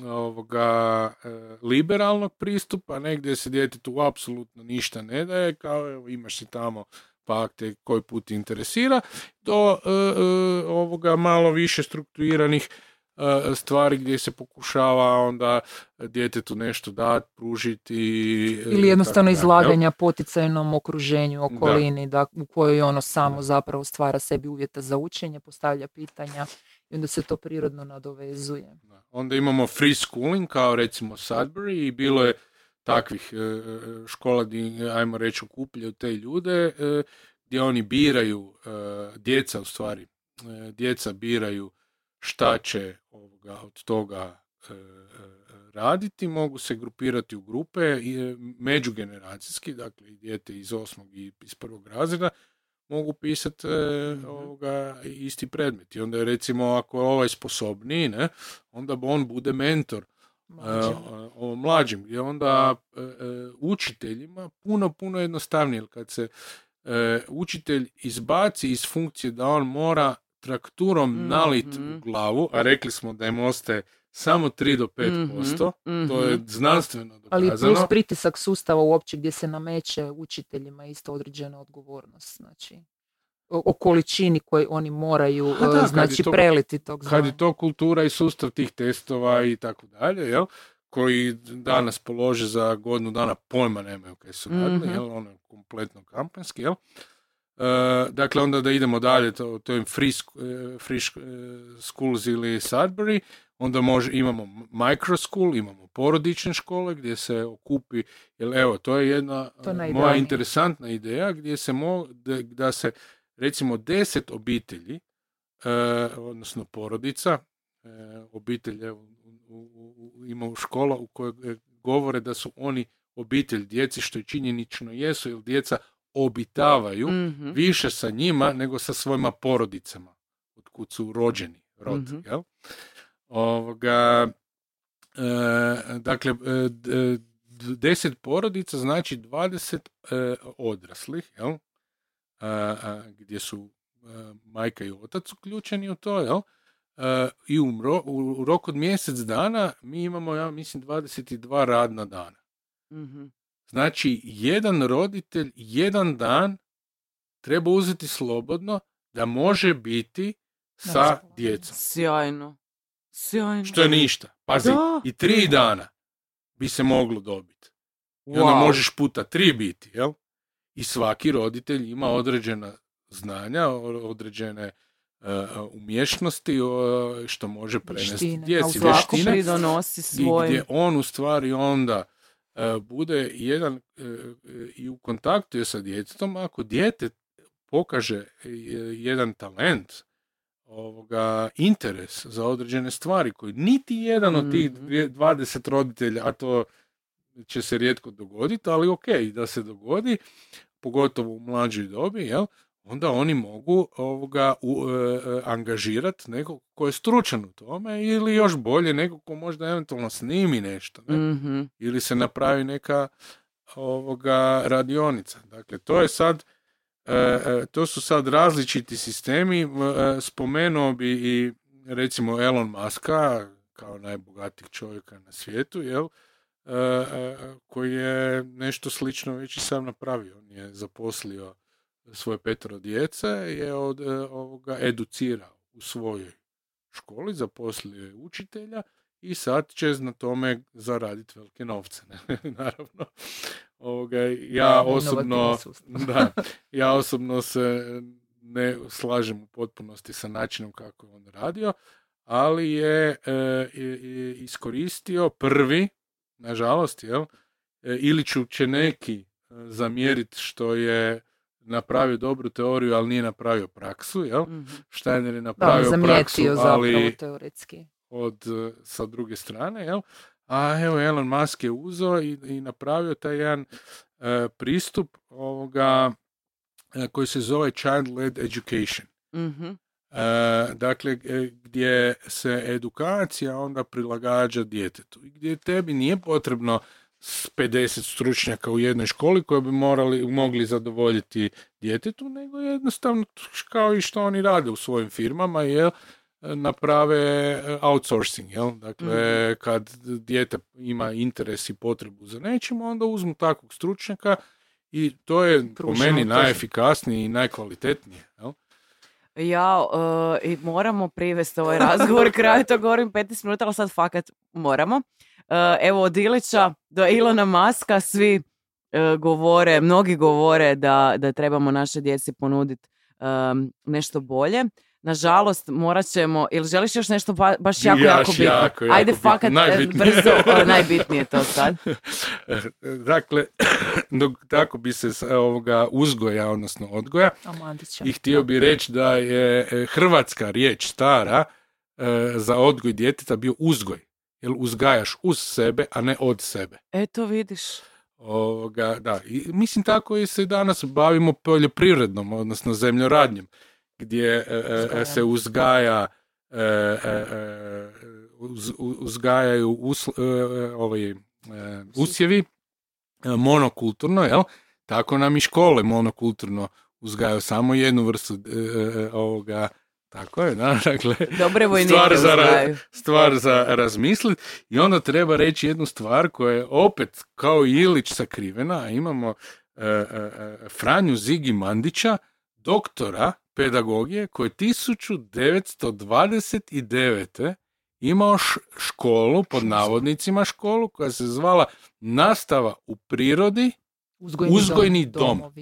ovoga e, liberalnog pristupa, negdje se djetetu apsolutno ništa ne daje, kao evo, imaš si tamo pa ak te koji put interesira, do e, e, ovoga malo više strukturiranih e, stvari gdje se pokušava onda djetetu nešto dati, pružiti. ili jednostavno tako izlaganja poticajnom okruženju, okolini, da. u kojoj ono samo zapravo stvara sebi uvjete za učenje, postavlja pitanja onda se to prirodno nadovezuje. Da. Onda imamo free schooling kao recimo Sudbury i bilo je takvih e, e, škola gdje, ajmo reći, okupljaju te ljude, e, gdje oni biraju, djeca u stvari, djeca biraju šta će ovoga, od toga raditi, mogu se grupirati u grupe međugeneracijski, dakle i dijete iz osmog i iz prvog razreda, mogu pisati ovoga isti predmet. I onda je recimo ako je ovaj sposobniji, ne, onda on bude mentor Mlađim. o mlađim, gdje onda e, e, učiteljima puno, puno jednostavnije, kad se e, učitelj izbaci iz funkcije da on mora trakturom nalit Mhm. u glavu, a rekli smo da im ostaje samo 3 do 5%, Mhm, to je znanstveno Ali i plus dokazano. pritisak sustava uopće gdje se nameće učiteljima isto određena odgovornost. Znači, o, o količini koji oni moraju A da, kad e, znači to- preliti tog kad znanja. je to kultura i sustav tih testova i tako dalje, jel? koji danas polože za godinu dana pojma nemaju kaj su radili, Mhm. jel? ono je kompletno kampanski, jel? E, dakle, onda da idemo dalje, to, to je free, sk- e, free sk- schools ili Sudbury, onda može, imamo micro school, imamo porodične škole gdje se okupi, jer evo, to je jedna To je moja interesantna ideja gdje se mo, da, da se recimo deset obitelji, e, odnosno porodica, e, obitelj evo, u, u, u, ima u škola u kojoj e, govore da su oni obitelj djeci, što i činjenično jesu, jer djeca obitavaju Mhm. više sa njima nego sa svojima porodicama, od kud su rođeni, rod, Mhm. jel? Ovoga, e, dakle, e, deset porodica znači 20 e, odraslih, jel? A, a, gdje su e, majka i otac uključeni u to, jel? E, I u, mro- u, u roku od mjesec dana mi imamo, ja mislim, 22 radna dana. Mhm. Znači, jedan roditelj, jedan dan treba uzeti slobodno da može biti sa djecom. Sjajno. Sjajno. Što je ništa. Pazi, Da. i tri dana bi se moglo dobiti. I onda možeš puta tri biti, jel? I svaki roditelj ima određena znanja, određene e, umješnosti o, što može prenesti djeci. Vještine pridonosi i svojim. gdje on u stvari onda e, bude jedan i u kontaktu je sa djetetom, ako dijete pokaže jedan talent, ovoga, interes za određene stvari koji niti jedan od tih Mhm. dvije- 20 roditelja, a to će se rijetko dogoditi, ali ok, da se dogodi, pogotovo u mlađoj dobi, jel, onda oni mogu ovoga u, e, e, angažirati nekog ko je stručan u tome ili još bolje nekog ko možda eventualno snimi nešto ne? Mhm. ili se napravi neka ovoga radionica. Dakle, to je sad to su sad različiti sistemi. E, Spomenuo bi i recimo Elon Muska kao najbogatijeg čovjeka na svijetu, jel? E, e, koji je nešto slično već i sam napravio. On je zaposlio svoje petero djece, je od e, ovoga educirao u svojoj školi, zaposlio je učitelja i sad će na tome zaraditi velike novce. ne? *laughs* Naravno. Ovoga, ja Da, osobno da, *laughs* ja osobno se ne slažem u potpunosti sa načinom kako je on radio, ali je e, i- iskoristio prvi, nažalost, jel, e, ili ću će neki e, zamjeriti što je napravio dobru teoriju, ali nije napravio praksu, jel? Mhm. Steiner je Da, napravio praksu, zamijetio zapravo ali teoretski. Od, e, sa druge strane, jel? A evo, Elon Musk je uzeo i, i napravio taj jedan e, pristup ovoga e, koji se zove child-led education. Mhm. E, dakle, e, gdje se edukacija onda prilagađa djetetu. I gdje tebi nije potrebno s 50 stručnjaka u jednoj školi koji bi morali, mogli zadovoljiti djetetu, nego jednostavno kao i što oni rade u svojim firmama, jel, naprave e, outsourcing, jel? Dakle, kad dijete ima interes i potrebu za nečim, onda uzmu takvog stručnjaka i to je po meni najefikasnije i najkvalitetnije, jel? Ja, e, i moramo privesti ovaj razgovor kraju, to govorim 15 minuta, ali sad fakat moramo. E, evo, od Ilića do Ilona Maska svi e, govore, mnogi govore da, da trebamo naše djeci ponuditi nešto bolje. Nažalost, morat ćemo, ili želiš još nešto ba- baš jako, Jaš, jako bitno? jako, jako Ajde, bitno. fakat, e, Najbitnije. brzo, o, najbitnije to sad. *laughs* dakle, *clears throat* dok tako bi se s- ovoga uzgoja, odnosno odgoja, i htio bi reći da je e, hrvatska riječ stara e, za odgoj djeteta bio uzgoj. Jer uzgajaš uz sebe, a ne od sebe. Eto, vidiš. Ovoga, da. I mislim tako i se danas bavimo poljoprivrednom, odnosno zemljoradnjem, gdje e, e, se uzgaja e, e, e, uz- uzgajaju e, e, ovi, e, usjevi. e, monokulturno, jel? Tako nam i škole monokulturno uzgajaju samo jednu vrstu e, e, ovoga. Tako je, da, *laughs* dakle, Dobre stvar za, ra- stvar za razmislit. I onda treba reći jednu stvar koja je opet kao Ilić sakrivena, a imamo e, e, e, Franju Zigi Mandića, doktora pedagogije koji je 1929. imao školu, pod navodnicima školu, koja se zvala Nastava u prirodi, Uzgojni, uzgojni dom, dom.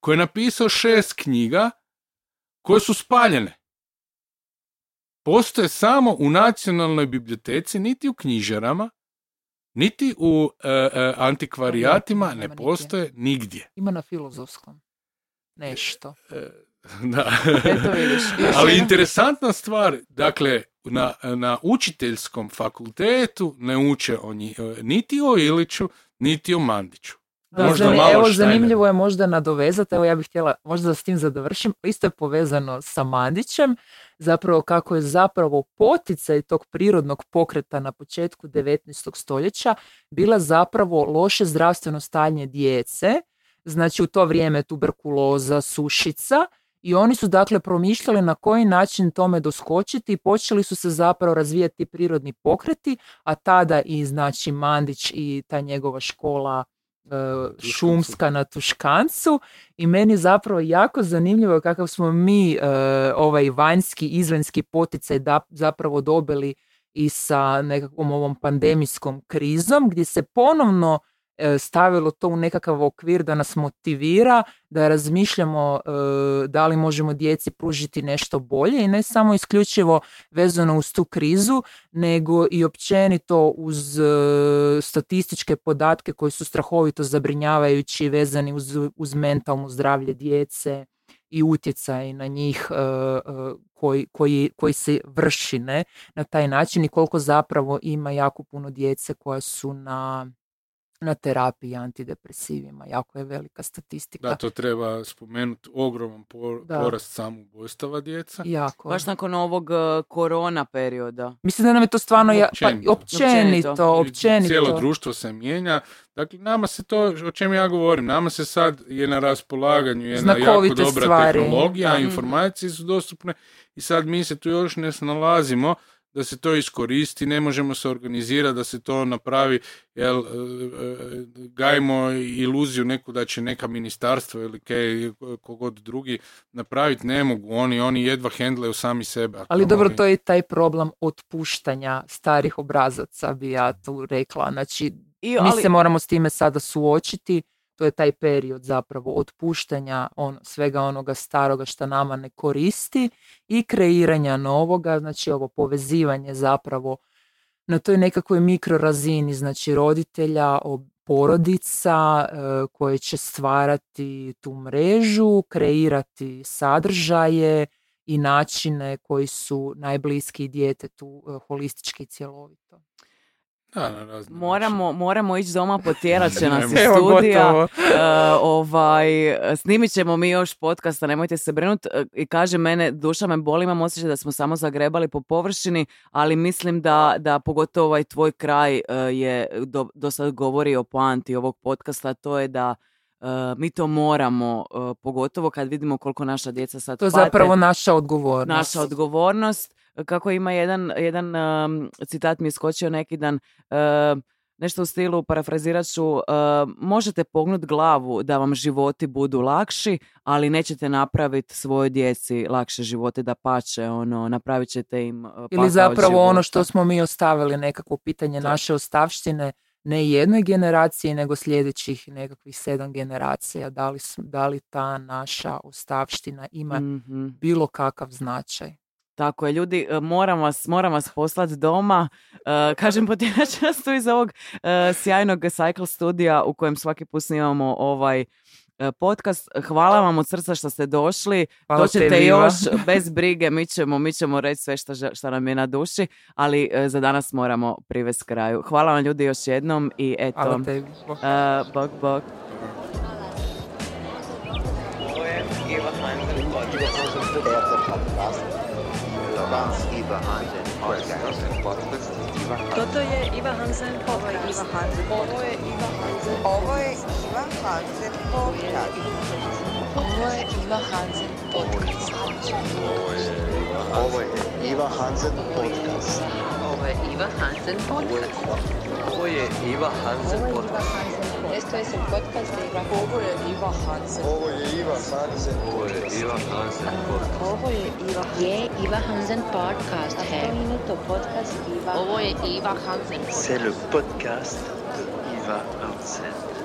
koji je napisao šest knjiga koje su spaljene. Postoje samo u nacionalnoj biblioteci, niti u knjižarama, niti u e, e, antikvarijatima, ne postoje nigdje. Ima na filozofskom. Nešto. E, *laughs* da. Eto vidiš. *laughs* Ali interesantna stvar, dakle, na, na učiteljskom fakultetu ne uče o nji, niti o Iliću, niti o Mandiću. Da, Možda zani- malo evo, zanimljivo je možda nadovezati, evo ja bih htjela možda da s tim završim, isto je povezano sa Mandićem, zapravo kako je zapravo poticaj tog prirodnog pokreta na početku 19. stoljeća bila zapravo loše zdravstveno stanje djece, znači u to vrijeme tuberkuloza, sušica, i oni su dakle promišljali na koji način tome doskočiti i počeli su se zapravo razvijati prirodni pokreti, a tada i znači Mandić i ta njegova škola e, šumska na Tuškancu. I meni je zapravo jako zanimljivo kakav smo mi e, ovaj vanjski izvanjski poticaj da, zapravo dobili i sa nekakvom ovom pandemijskom krizom gdje se ponovno stavilo to u nekakav okvir da nas motivira da razmišljamo e, da li možemo djeci pružiti nešto bolje i ne samo isključivo vezano uz tu krizu nego i općenito uz e, statističke podatke koji su strahovito zabrinjavajući vezani uz, uz mentalno zdravlje djece i utjecaj na njih e, e, koji, koji, koji se vrši ne, na taj način i koliko zapravo ima jako puno djece koja su na, na terapiji antidepresivima. Jako je velika statistika. Da, to treba spomenuti, ogroman por- porast samoubojstava djeca. Jako. Baš nakon ovog e, korona perioda. Mislim da nam je to stvarno ja, pa, Općenito. općenito, Općenito. općenito. Cijelo društvo se mijenja. Dakle, nama se to, o čem ja govorim, nama se sad je na raspolaganju jedna jako dobra stvari. tehnologija, Da. informacije su dostupne i sad mi se tu još ne snalazimo da se to iskoristi, ne možemo se organizirati da se to napravi, jel, e, e, gajimo iluziju neku da će neka ministarstvo ili kaj, kogod drugi napraviti, ne mogu, oni, oni jedva hendlaju sami sebe. Ali dobro, to je taj problem otpuštanja starih obrazaca, bi ja tu rekla. Znači, I, mi ali, se moramo s time sada suočiti. To je taj period zapravo otpuštanja on, svega onoga staroga što nama ne koristi i kreiranja novoga, znači ovo povezivanje zapravo na toj nekakvoj mikrorazini, znači roditelja, porodica e, koje će stvarati tu mrežu, kreirati sadržaje i načine koji su najbliskiji djetetu e, holistički i cjelovito. Da, na razne moramo, moramo ići doma potjerat će nas iz Evo, studija. E, ovaj, snimit ćemo mi još podcasta, nemojte se brinut. E, I kaže mene, duša me boli, imam osjećaj da smo samo zagrebali po površini, ali mislim da, da pogotovo ovaj tvoj kraj e, je do, do sad govori o poanti ovog podcasta, a to je da e, mi to moramo, e, pogotovo kad vidimo koliko naša djeca sad To je pate zapravo naša odgovornost. naša odgovornost. Kako ima jedan, jedan um, citat mi je skočio neki dan, um, nešto u stilu, parafrazirat ću, um, možete pognut glavu da vam životi budu lakši, ali nećete napraviti svojoj djeci lakše živote da pače, ono, napravit ćete im uh, Ili zapravo ono što smo mi ostavili, nekakvo pitanje naše ostavštine, ne jednoj generaciji, nego sljedećih nekakvih sedam generacija. Da li, da li ta naša ostavština ima Mhm. bilo kakav značaj? Tako je, ljudi, e, moram vas, moram vas poslati doma. E, kažem, nas tu iz ovog e, sjajnog Cycle studija u kojem svaki put snimamo ovaj e, podcast. Hvala vam od srca što ste došli. Hvala Doćete Iva. još *laughs* bez brige, mi ćemo, mi ćemo reći sve što, što nam je na duši, ali e, za danas moramo privesti kraju. Hvala vam ljudi još jednom i eto, Hvala e, bok, bok. Je Iva Hansen podcast. podcast. Podcast. Toto je Iva Hansen podcast. Ovo je Iva Hansen. Ovo je Iva Hansen podcast. Ovo je Iva Hansen podcast. Ovo je Iva Hansen podcast. Hansen Podcast. C'est le podcast. De Hansen.